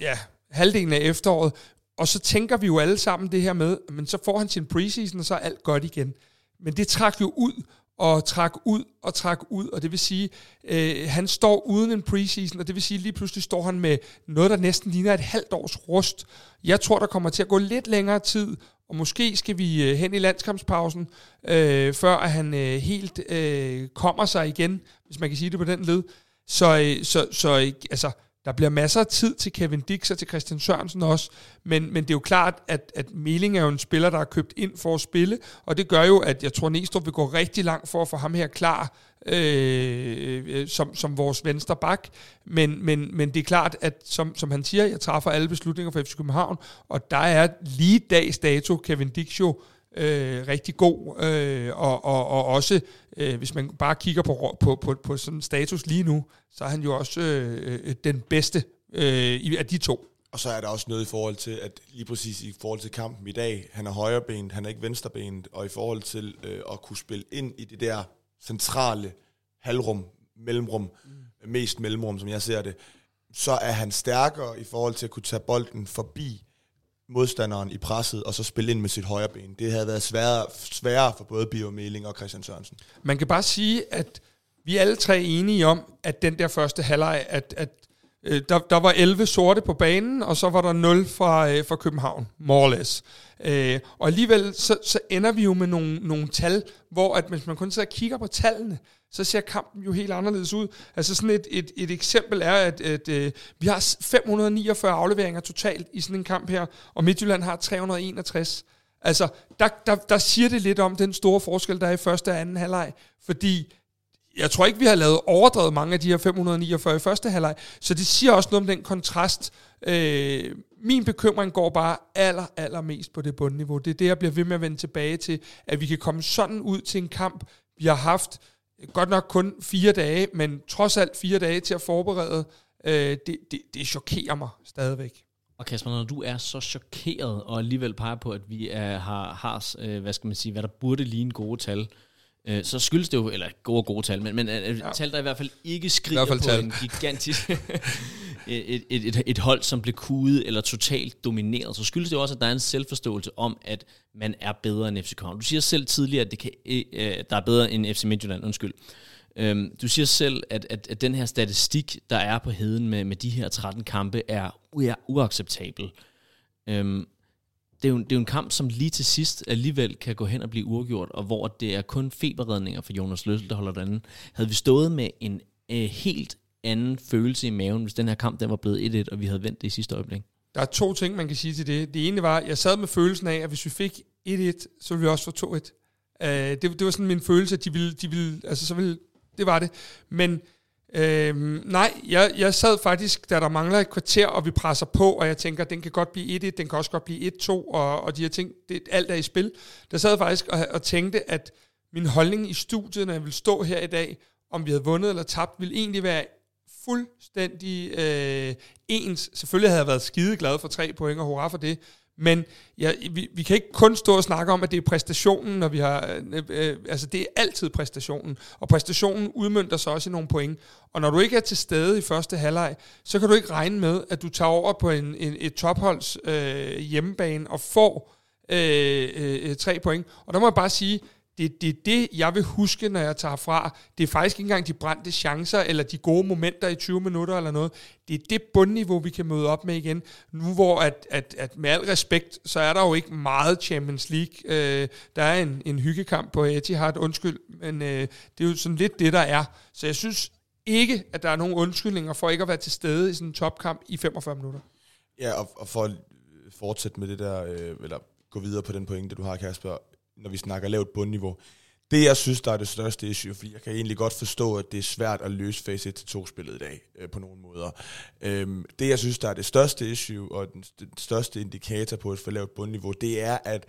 ja, halvdelen af efteråret, og så tænker vi jo alle sammen det her med, men så får han sin preseason, og så er alt godt igen. Men det trak jo ud, og trak ud og trak ud, og det vil sige, øh, han står uden en preseason, og det vil sige, lige pludselig står han med noget, der næsten ligner et halvt års rust. Jeg tror, der kommer til at gå lidt længere tid, og måske skal vi øh, hen i landskampspausen, øh, før at han øh, helt øh, kommer sig igen, hvis man kan sige det på den led. Så, øh, så, så øh, altså, der bliver masser af tid til Kevin Dix og til Christian Sørensen også, men, men det er jo klart, at, at Meling er jo en spiller, der er købt ind for at spille, og det gør jo, at jeg tror, Næstrup vil gå rigtig langt for at få ham her klar øh, øh som, som vores venstre bak. Men, men, men det er klart, at som, som han siger, jeg træffer alle beslutninger for FC København, og der er lige dags dato Kevin Dix jo øh, rigtig god, øh, og, og, og også, øh, hvis man bare kigger på, på, på, på sådan status lige nu, så er han jo også øh, øh den bedste øh, af de to. Og så er der også noget i forhold til, at lige præcis i forhold til kampen i dag, han er højrebenet, han er ikke venstrebenet, og i forhold til øh, at kunne spille ind i det der centrale halvrum, mellemrum, mm. mest mellemrum, som jeg ser det, så er han stærkere i forhold til at kunne tage bolden forbi modstanderen i presset, og så spille ind med sit højre ben. Det havde været sværere, sværere for både Bio Meling og Christian Sørensen. Man kan bare sige, at vi er alle tre enige om, at den der første halvleg, at, at øh, der, der var 11 sorte på banen, og så var der 0 fra, øh, fra København, more or less. Øh, og alligevel så, så ender vi jo med nogle, nogle tal, hvor at hvis man kun sidder og kigger på tallene, så ser kampen jo helt anderledes ud. Altså sådan et, et, et eksempel er, at, at øh, vi har 549 afleveringer totalt i sådan en kamp her, og Midtjylland har 361. Altså, der, der, der siger det lidt om den store forskel, der er i første og anden halvleg, fordi jeg tror ikke, vi har lavet overdrevet mange af de her 549 i første halvleg, så det siger også noget om den kontrast. Øh, min bekymring går bare aller, aller mest på det bundniveau. Det er det, jeg bliver ved med at vende tilbage til, at vi kan komme sådan ud til en kamp, vi har haft godt nok kun fire dage, men trods alt fire dage til at forberede. Øh, det, det, det chokerer mig stadigvæk. Og Kasper, når du er så chokeret, og alligevel peger på, at vi er, har, har øh, hvad skal man sige, hvad der burde ligne gode tal, øh, så skyldes det jo, eller gode gode tal, men, men øh, ja. tal, der i hvert fald ikke skriger på tal. en gigantisk, et, et, et, et hold, som blev kudet eller totalt domineret, så skyldes det også, at der er en selvforståelse om, at man er bedre end FC København. Du siger selv tidligere, at det kan, øh, øh der er bedre end FC Midtjylland, undskyld. Øhm, du siger selv, at, at, at den her statistik, der er på heden med, med de her 13 kampe, er, er uacceptabel. Øhm, det, er jo, det er jo en kamp, som lige til sidst alligevel kan gå hen og blive uafgjort, og hvor det er kun feberredninger for Jonas Løssel, der holder den Havde vi stået med en øh, helt anden følelse i maven, hvis den her kamp den var blevet 1-1, og vi havde vendt det i sidste øjeblik? Der er to ting, man kan sige til det. Det ene var, at jeg sad med følelsen af, at hvis vi fik 1-1, så ville vi også få 2-1. Uh, øh, det, det var sådan min følelse, at de ville, de ville, altså så ville, det var det. Men Øhm, nej, jeg, jeg sad faktisk, da der mangler et kvarter, og vi presser på, og jeg tænker, den kan godt blive 1-1, den kan også godt blive 1-2, og, og de her ting, det, alt er i spil. Der sad jeg faktisk og, og tænkte, at min holdning i studiet, når jeg ville stå her i dag, om vi havde vundet eller tabt, ville egentlig være fuldstændig øh, ens. Selvfølgelig havde jeg været skide glad for tre point, og hurra for det. Men ja, vi, vi kan ikke kun stå og snakke om, at det er præstationen, når vi har... Øh, øh, altså, det er altid præstationen. Og præstationen udmyndter sig også i nogle point. Og når du ikke er til stede i første halvleg, så kan du ikke regne med, at du tager over på en, en, et topholds øh, hjemmebane og får øh, øh, øh tre point. Og der må jeg bare sige, det, det er det, jeg vil huske, når jeg tager fra. Det er faktisk ikke engang de brændte chancer, eller de gode momenter i 20 minutter eller noget. Det er det bundniveau, vi kan møde op med igen. Nu hvor, at, at, at med al respekt, så er der jo ikke meget Champions League. Øh, der er en, en hyggekamp på Etihad, undskyld, men øh, det er jo sådan lidt det, der er. Så jeg synes ikke, at der er nogen undskyldninger for ikke at være til stede i sådan en topkamp i 45 minutter. Ja, og, og for at fortsætte med det der, øh, eller gå videre på den pointe, du har, Kasper, når vi snakker lavt bundniveau. Det, jeg synes, der er det største issue, fordi jeg kan egentlig godt forstå, at det er svært at løse fase 1-2-spillet i dag, øh, på nogle måder. Øhm, det, jeg synes, der er det største issue, og den, den største indikator på et for lavt bundniveau, det er, at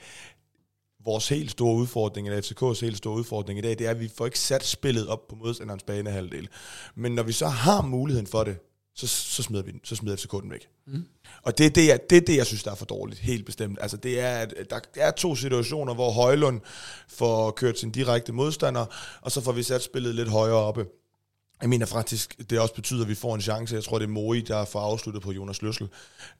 vores helt store udfordring, eller FCK's helt store udfordring i dag, det er, at vi får ikke sat spillet op på modstanderens banehalvdel. Men når vi så har muligheden for det, så, så smider vi den, så smider FCK den væk. Mm. Og det er det, jeg, det er det, jeg synes, der er for dårligt, helt bestemt. Altså, det er, at der er to situationer, hvor Højlund får kørt sin direkte modstander, og så får vi sat spillet lidt højere oppe. Jeg mener faktisk, det også betyder, at vi får en chance. Jeg tror, det er Moi, der får afsluttet på Jonas Løssel.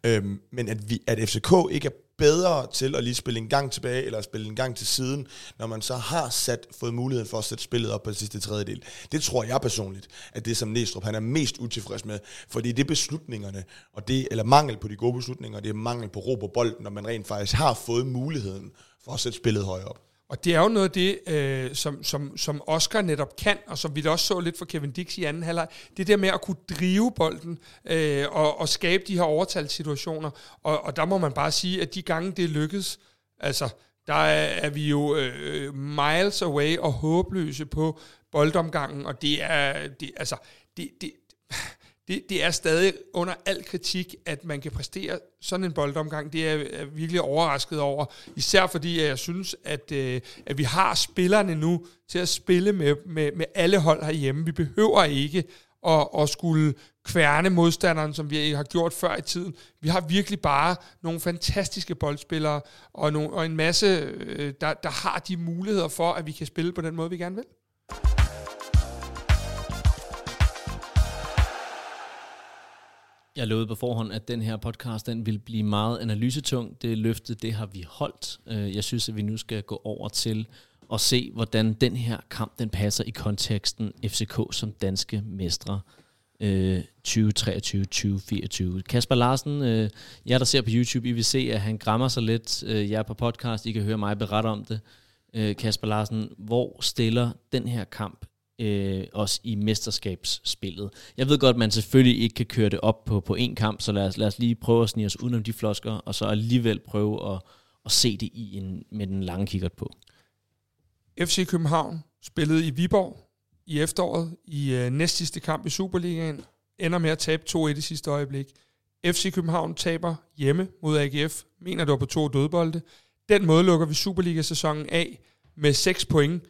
Øhm, men at, vi, at FCK ikke er bedre til at lige spille en gang tilbage, eller spille en gang til siden, når man så har sat, fået muligheden for at sætte spillet op på den sidste tredjedel. Det tror jeg personligt, at det som Næstrup, han er mest utilfreds med, fordi det er beslutningerne, og det, eller mangel på de gode beslutninger, det er mangel på ro på bolden, når man rent faktisk har fået muligheden for at sætte spillet højere op. Og det er jo noget af det, øh, som, som, som Oscar netop kan, og som vi da også så lidt for Kevin Dix i anden halvleg, det der med at kunne drive bolden øh, og, og skabe de her overtalssituationer. Og, og der må man bare sige, at de gange det lykkes, altså der er, er vi jo øh, miles away og håbløse på boldomgangen, og det er, det, altså, det, det, det, det er stadig under al kritik, at man kan præstere sådan en boldomgang. Det er jeg virkelig overrasket over. Især fordi jeg synes, at, øh, at vi har spillerne nu til at spille med, med, med alle hold herhjemme. Vi behøver ikke at, at skulle kværne modstanderen, som vi har gjort før i tiden. Vi har virkelig bare nogle fantastiske boldspillere, og, nogle, og en masse, øh, der, der har de muligheder for, at vi kan spille på den måde, vi gerne vil. Jeg lovede på forhånd, at den her podcast den vil blive meget analysetung. Det løfte, det har vi holdt. Øh, jeg synes, at vi nu skal gå over til at se, hvordan den her kamp den passer i konteksten FCK som danske mestre. øh, 2023-2024. Kasper Larsen, øh, jeg der ser på YouTube, I vil se, at han grammer sig lidt. Øh, jeg er på podcast, I kan høre mig berette om det. Øh, Kasper Larsen, hvor stiller den her kamp øh, også i mesterskabsspillet? Jeg ved godt, at man selvfølgelig ikke kan køre det op på, på én kamp, så lad os, lad os lige prøve at snige os udenom de flosker, og så alligevel prøve at, at se det i en, med den lange kikkert på. FC København spillede i Viborg i efteråret i øh, næstsidste kamp i Superligaen, ender med at tabe 2-1 i sidste øjeblik. FC København taber hjemme mod AGF, mener det var på to dødbolde. Den måde lukker vi Superliga-sæsonen af med 6 point,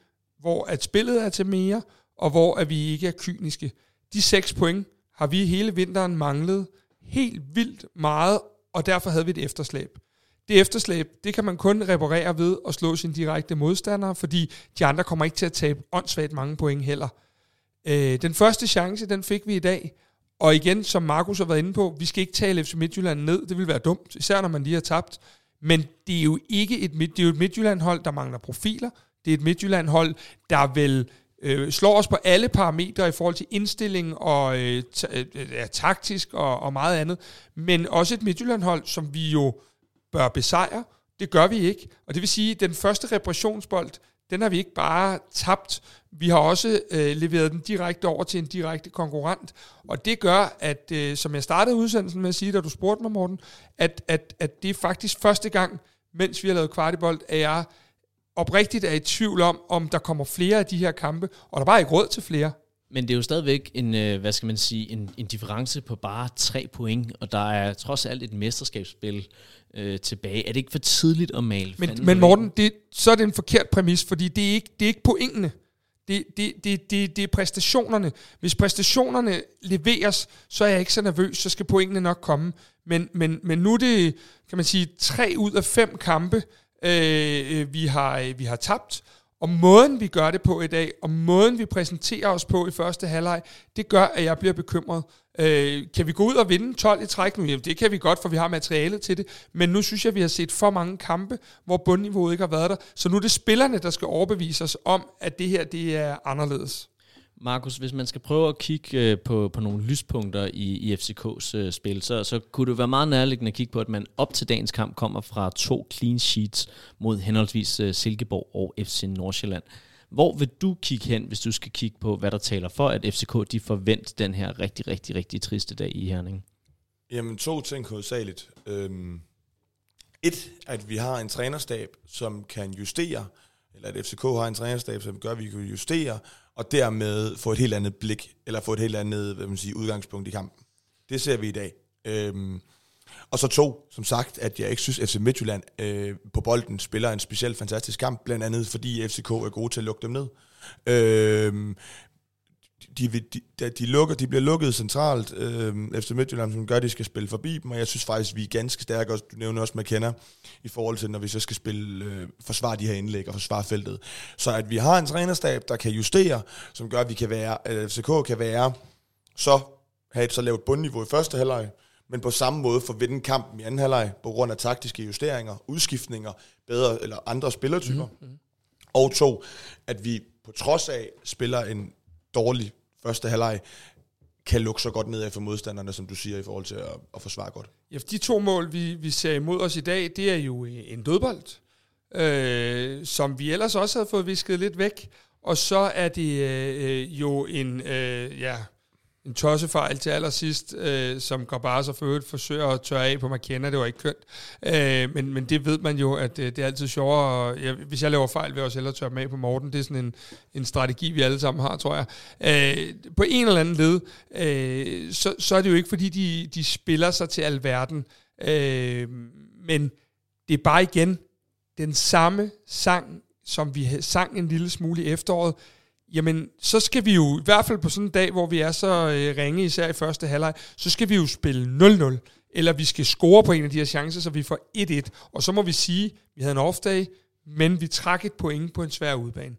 hvor at spillet er til mere, og hvor at vi ikke er kyniske. De 6 point har vi hele vinteren manglet helt vildt meget, og derfor havde vi et efterslæb. Det efterslæb, det kan man kun reparere ved at slå sin direkte modstandere, fordi de andre kommer ikke til at tabe åndssvagt mange point heller. Øh, den første chance, den fik vi i dag, og igen, som Markus har været inde på, vi skal ikke tale FC Midtjylland ned, det vil være dumt, især når man lige har tabt. Men det er jo ikke et, det er jo et Midtjylland-hold, der mangler profiler. Det er et Midtjylland-hold, der vil øh, slår os på alle parametre i forhold til indstilling og øh, t- øh, øh, ja, taktisk og, og meget andet. Men også et Midtjylland-hold, som vi jo bør besejre. Det gør vi ikke. Og det vil sige, at den første repressionsbold, den har vi ikke bare tabt. Vi har også øh, leveret den direkte over til en direkte konkurrent. Og det gør, at øh, som jeg startede udsendelsen med at sige, da du spurgte mig, Morten, at, at, at det er faktisk første gang, mens vi har lavet kvartibold, at jeg oprigtigt er i tvivl om, om der kommer flere af de her kampe, og der er bare ikke råd til flere. Men det er jo stadigvæk en, øh, hvad skal man sige, en, en difference på bare tre point, og der er trods alt et mesterskabsspil øh, tilbage. Er det ikke for tidligt at male? Men, men Morten, det, så er det en forkert præmis, fordi det er ikke, det er ikke pointene. Det, det, det, det, det er præstationerne. Hvis præstationerne leveres, så er jeg ikke så nervøs, så skal pointene nok komme. Men, men, men nu er det, kan man sige, tre ud af fem kampe, Øh, øh, vi, har, øh, vi har tabt, og måden, vi gør det på i dag, og måden, vi præsenterer os på i første halvleg, det gør, at jeg bliver bekymret. Øh, kan vi gå ud og vinde 12 i træk nu? Jamen, det kan vi godt, for vi har materialet til det. Men nu synes jeg, at vi har set for mange kampe, hvor bundniveauet ikke har været der. Så nu er det spillerne, der skal overbevise os om, at det her det er anderledes. Markus, hvis man skal prøve at kigge øh, på, på nogle lyspunkter i, i FCK's øh, spil, så, så kunne det være meget nærliggende at kigge på, at man op til dagens kamp kommer fra to clean sheets mod henholdsvis øh, Silkeborg og FC Nordsjælland. Hvor vil du kigge hen, hvis du skal kigge på, hvad der taler for, at FCK de forventer den her rigtig, rigtig, rigtig triste dag i Herning? Jamen to ting hovedsageligt. Øhm, et, at vi har en trænerstab, som kan justere, eller at FCK har en trænerstab, som gør, at vi kan justere, og dermed få et helt andet blik, eller få et helt andet hvad man siger, udgangspunkt i kampen. Det ser vi i dag. Øhm, og så to, som sagt, at jeg ikke synes, at FC Midtjylland øh, på bolden spiller en specielt fantastisk kamp, blandt andet fordi FCK er gode til at lukke dem ned. Øhm, de, de, de, de, lukker, de bliver lukket centralt øh, efter Midtjylland, som gør, at de skal spille forbi dem, og jeg synes faktisk, vi er ganske stærke, og du nævner også McKenna, i forhold til, når vi så skal spille, øh, forsvare de her indlæg og forsvare feltet. Så at vi har en trænerstab, der kan justere, som gør, at vi kan være, at FCK kan være så have et så lavt bundniveau i første halvleg, men på samme måde få vinde kampen i anden halvleg på grund af taktiske justeringer, udskiftninger, bedre eller andre spillertyper. Mm-hmm. Og to, at vi på trods af spiller en dårlig første halvleg, kan lukke så godt ned af for modstanderne, som du siger, i forhold til at, at forsvare godt. Ja, de to mål, vi, vi ser imod os i dag, det er jo øh, en dødbold, øh, som vi ellers også havde fået visket lidt væk. Og så er det øh, øh jo en, øh, ja, en tossefejl til allersidst, øh, som så for øvrigt forsøger at tørre af på McKenna. Det var ikke kønt. Øh, men, men det ved man jo, at øh, det er altid sjovere. Og, ja, hvis jeg laver fejl, vil jeg også hellere tørre dem af på Morten. Det er sådan en, en strategi, vi alle sammen har, tror jeg. Øh, på en eller anden led, øh, så, så er det jo ikke, fordi de, de spiller sig til alverden. Øh, men det er bare igen den samme sang, som vi sang en lille smule i efteråret jamen så skal vi jo, i hvert fald på sådan en dag, hvor vi er så øh, ringe, især i første halvleg, så skal vi jo spille 0-0, eller vi skal score på en af de her chancer, så vi får 1-1, og så må vi sige, vi havde en off-day, men vi trak et point på en svær udbane.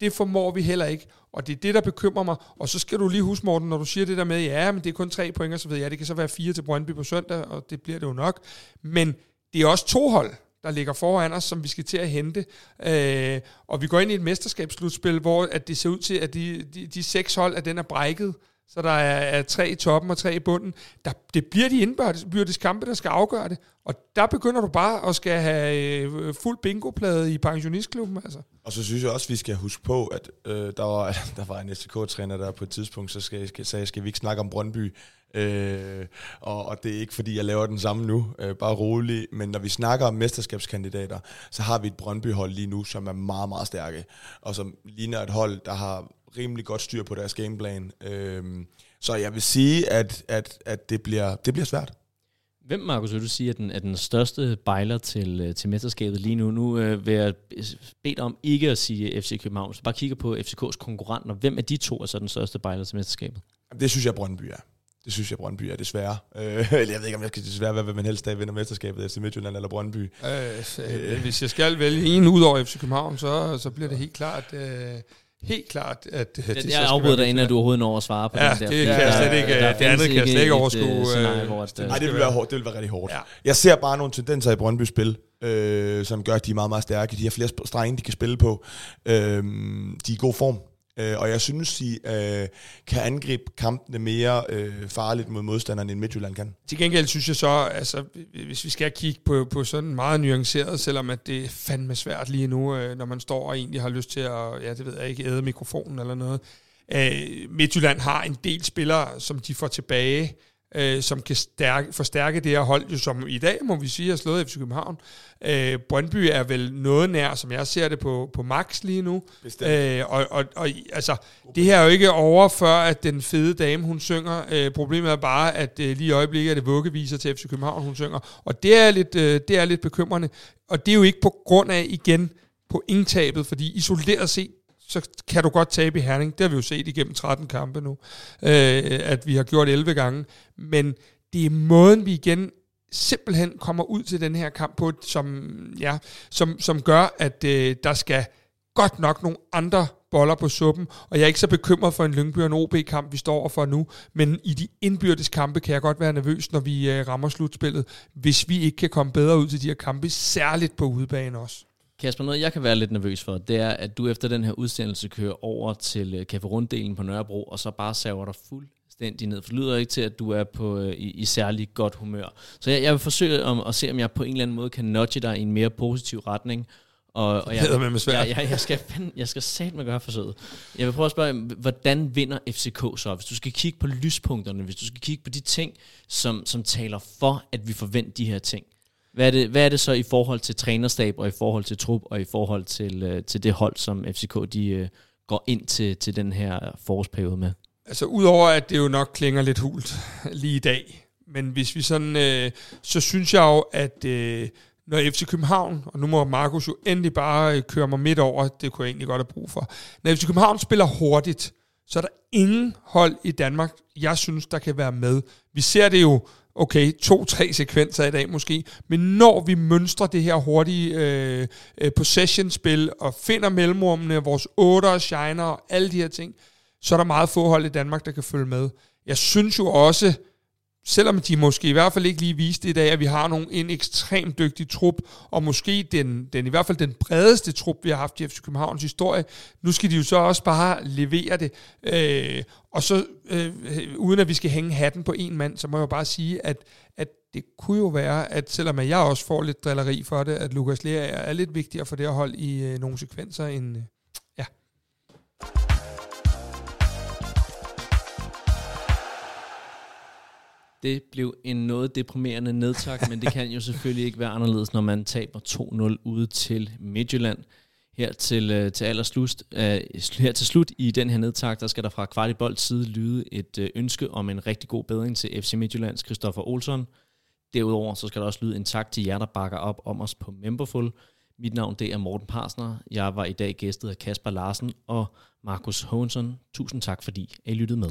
Det formår vi heller ikke, og det er det, der bekymrer mig. Og så skal du lige huske, Morten, når du siger det der med, ja, men det er kun tre point, og så ved jeg, det kan så være fire til Brøndby på søndag, og det bliver det jo nok. Men det er også to hold, der ligger foran os, som vi skal til at hente. Øh, og vi går ind i et mesterskabsslutspil, hvor at det ser ud til, at de, de, de seks hold, at den er brækket så der er, er tre i toppen og tre i bunden. Der, det bliver de indbyrdes kampe, der skal afgøre det. Og der begynder du bare at skal have øh, fuld bingoplade i pensionistklubben. Altså. Og så synes jeg også, vi skal huske på, at øh, der, var, der var en STK-træner, der på et tidspunkt så skal, skal, sagde, skal vi ikke snakke om Brøndby? Øh, og, og det er ikke, fordi jeg laver den samme nu, øh, bare rolig. Men når vi snakker om mesterskabskandidater, så har vi et Brøndby-hold lige nu, som er meget, meget stærke. Og som ligner et hold, der har rimelig godt styr på deres gameplan. Øh, så jeg vil sige, at, at, at det, bliver, det bliver svært. Hvem, Markus, vil du sige, er den, er den største bejler til, øh, til mesterskabet lige nu? Nu øh, vil jeg bede dig om ikke at sige FC København, så bare kigger på FCK's konkurrenter. Hvem af de to er så den største bejler til mesterskabet? Det synes jeg, Brøndby er. Det synes jeg, Brøndby er desværre. Øh, jeg ved ikke, om jeg skal desværre, hvad man helst af vinder mesterskabet, FC Midtjylland eller Brøndby. Øh, øh, hvis jeg skal vælge en ud over FC København, så, så bliver det helt klart... Øh, helt klart, at det, det Jeg afbryder dig, inden du overhovedet når at svare på ja, den der. det kan jeg slet ikke, der, der det andet kan jeg slet ikke overskue. Nej, det vil være hårdt, det vil være rigtig hårdt. Ja. Jeg ser bare nogle tendenser i Brøndby spil, øh, som gør, at de er meget, meget stærke. De har flere strenge, de kan spille på. Øh, de er i god form. Øh, og jeg synes, de øh, kan angribe kampene mere øh, farligt mod modstanderne, end Midtjylland kan. Til gengæld synes jeg så, altså, hvis vi skal kigge på, på sådan meget nuanceret, selvom at det er fandme svært lige nu, øh, når man står og egentlig har lyst til at, ja, det ved jeg ikke, æde mikrofonen eller noget. Øh, Midtjylland har en del spillere, som de får tilbage, øh, som kan stærke, forstærke det her hold, jo, som i dag, må vi sige, har slået FC København. Øh, Brøndby er vel noget nær, som jeg ser det på, på max lige nu. Øh, og, og, og altså, det her er jo ikke over, før at den fede dame, hun synger. Øh, problemet er bare, at øh, lige i øjeblikket er det vuggeviser til FC København, hun synger. Og det er lidt, øh, det er lidt bekymrende. Og det er jo ikke på grund af, igen, på indtabet, fordi isoleret set, så kan du godt tabe i Herning. Det har vi jo set igennem 13 kampe nu, øh, at vi har gjort 11 gange. Men det er måden, vi igen simpelthen kommer ud til den her kamp på, som, ja, som, som gør, at øh, der skal godt nok nogle andre boller på suppen, og jeg er ikke så bekymret for en Lyngby og en OB-kamp, vi står for nu, men i de indbyrdes kampe kan jeg godt være nervøs, når vi øh, rammer slutspillet, hvis vi ikke kan komme bedre ud til de her kampe, særligt på udebane også. Kasper, noget jeg kan være lidt nervøs for, det er, at du efter den her udsendelse kører over til øh, Café Runddelen på Nørrebro, og så bare saver dig fuldstændig ned. For det lyder ikke til, at du er på, øh, i, i særlig godt humør. Så jeg, jeg vil forsøge om, at se, om jeg på en eller anden måde kan nudge dig i en mere positiv retning. Og, og jeg, med svært. Jeg, jeg, jeg, skal, jeg skal sætte mig gøre forsøget. Jeg vil prøve at spørge, hvordan vinder FCK så? Hvis du skal kigge på lyspunkterne, hvis du skal kigge på de ting, som, som taler for, at vi forventer de her ting. Hvad er, det, hvad er det så i forhold til trænerstab, og i forhold til trup, og i forhold til, øh, til det hold, som FCK de, øh, går ind til, til den her forårsperiode med? Altså udover at det jo nok klinger lidt hult lige i dag, men hvis vi sådan, øh, så synes jeg jo, at øh, når FC København, og nu må Markus jo endelig bare øh, køre mig midt over, det kunne jeg egentlig godt have brug for. Når FC København spiller hurtigt, så er der ingen hold i Danmark, jeg synes, der kan være med. Vi ser det jo okay, to-tre sekvenser i dag måske, men når vi mønstrer det her hurtige øh, øh, possession-spil, og finder mellemrummene, vores otter, shiner og alle de her ting, så er der meget få hold i Danmark, der kan følge med. Jeg synes jo også, selvom de måske i hvert fald ikke lige viste i dag, at vi har nogle, en ekstremt dygtig trup, og måske den, den i hvert fald den bredeste trup, vi har haft i FC Københavns historie, nu skal de jo så også bare levere det. Øh, og så, øh, uden at vi skal hænge hatten på en mand, så må jeg jo bare sige, at, at det kunne jo være, at selvom jeg også får lidt drilleri for det, at Lukas Lea er lidt vigtigere for det at holde i øh, nogle sekvenser end... Øh, Det blev en noget deprimerende nedtak, men det kan jo selvfølgelig ikke være anderledes, når man taber 2-0 ude til Midtjylland. Her til, øh, til allerslut, øh, her til slut i den her nedtak, der skal der fra Kvartibold side lyde et øh, ønske om en rigtig god bedring til FC Midtjyllands Christoffer Olsson. Derudover så skal der også lyde en tak til jer, der bakker op om os på Memberful. Mit navn det er Morten Parsner. Jeg var i dag gæstet af Kasper Larsen og Markus Hånsson. Tusind tak, fordi I lyttede med.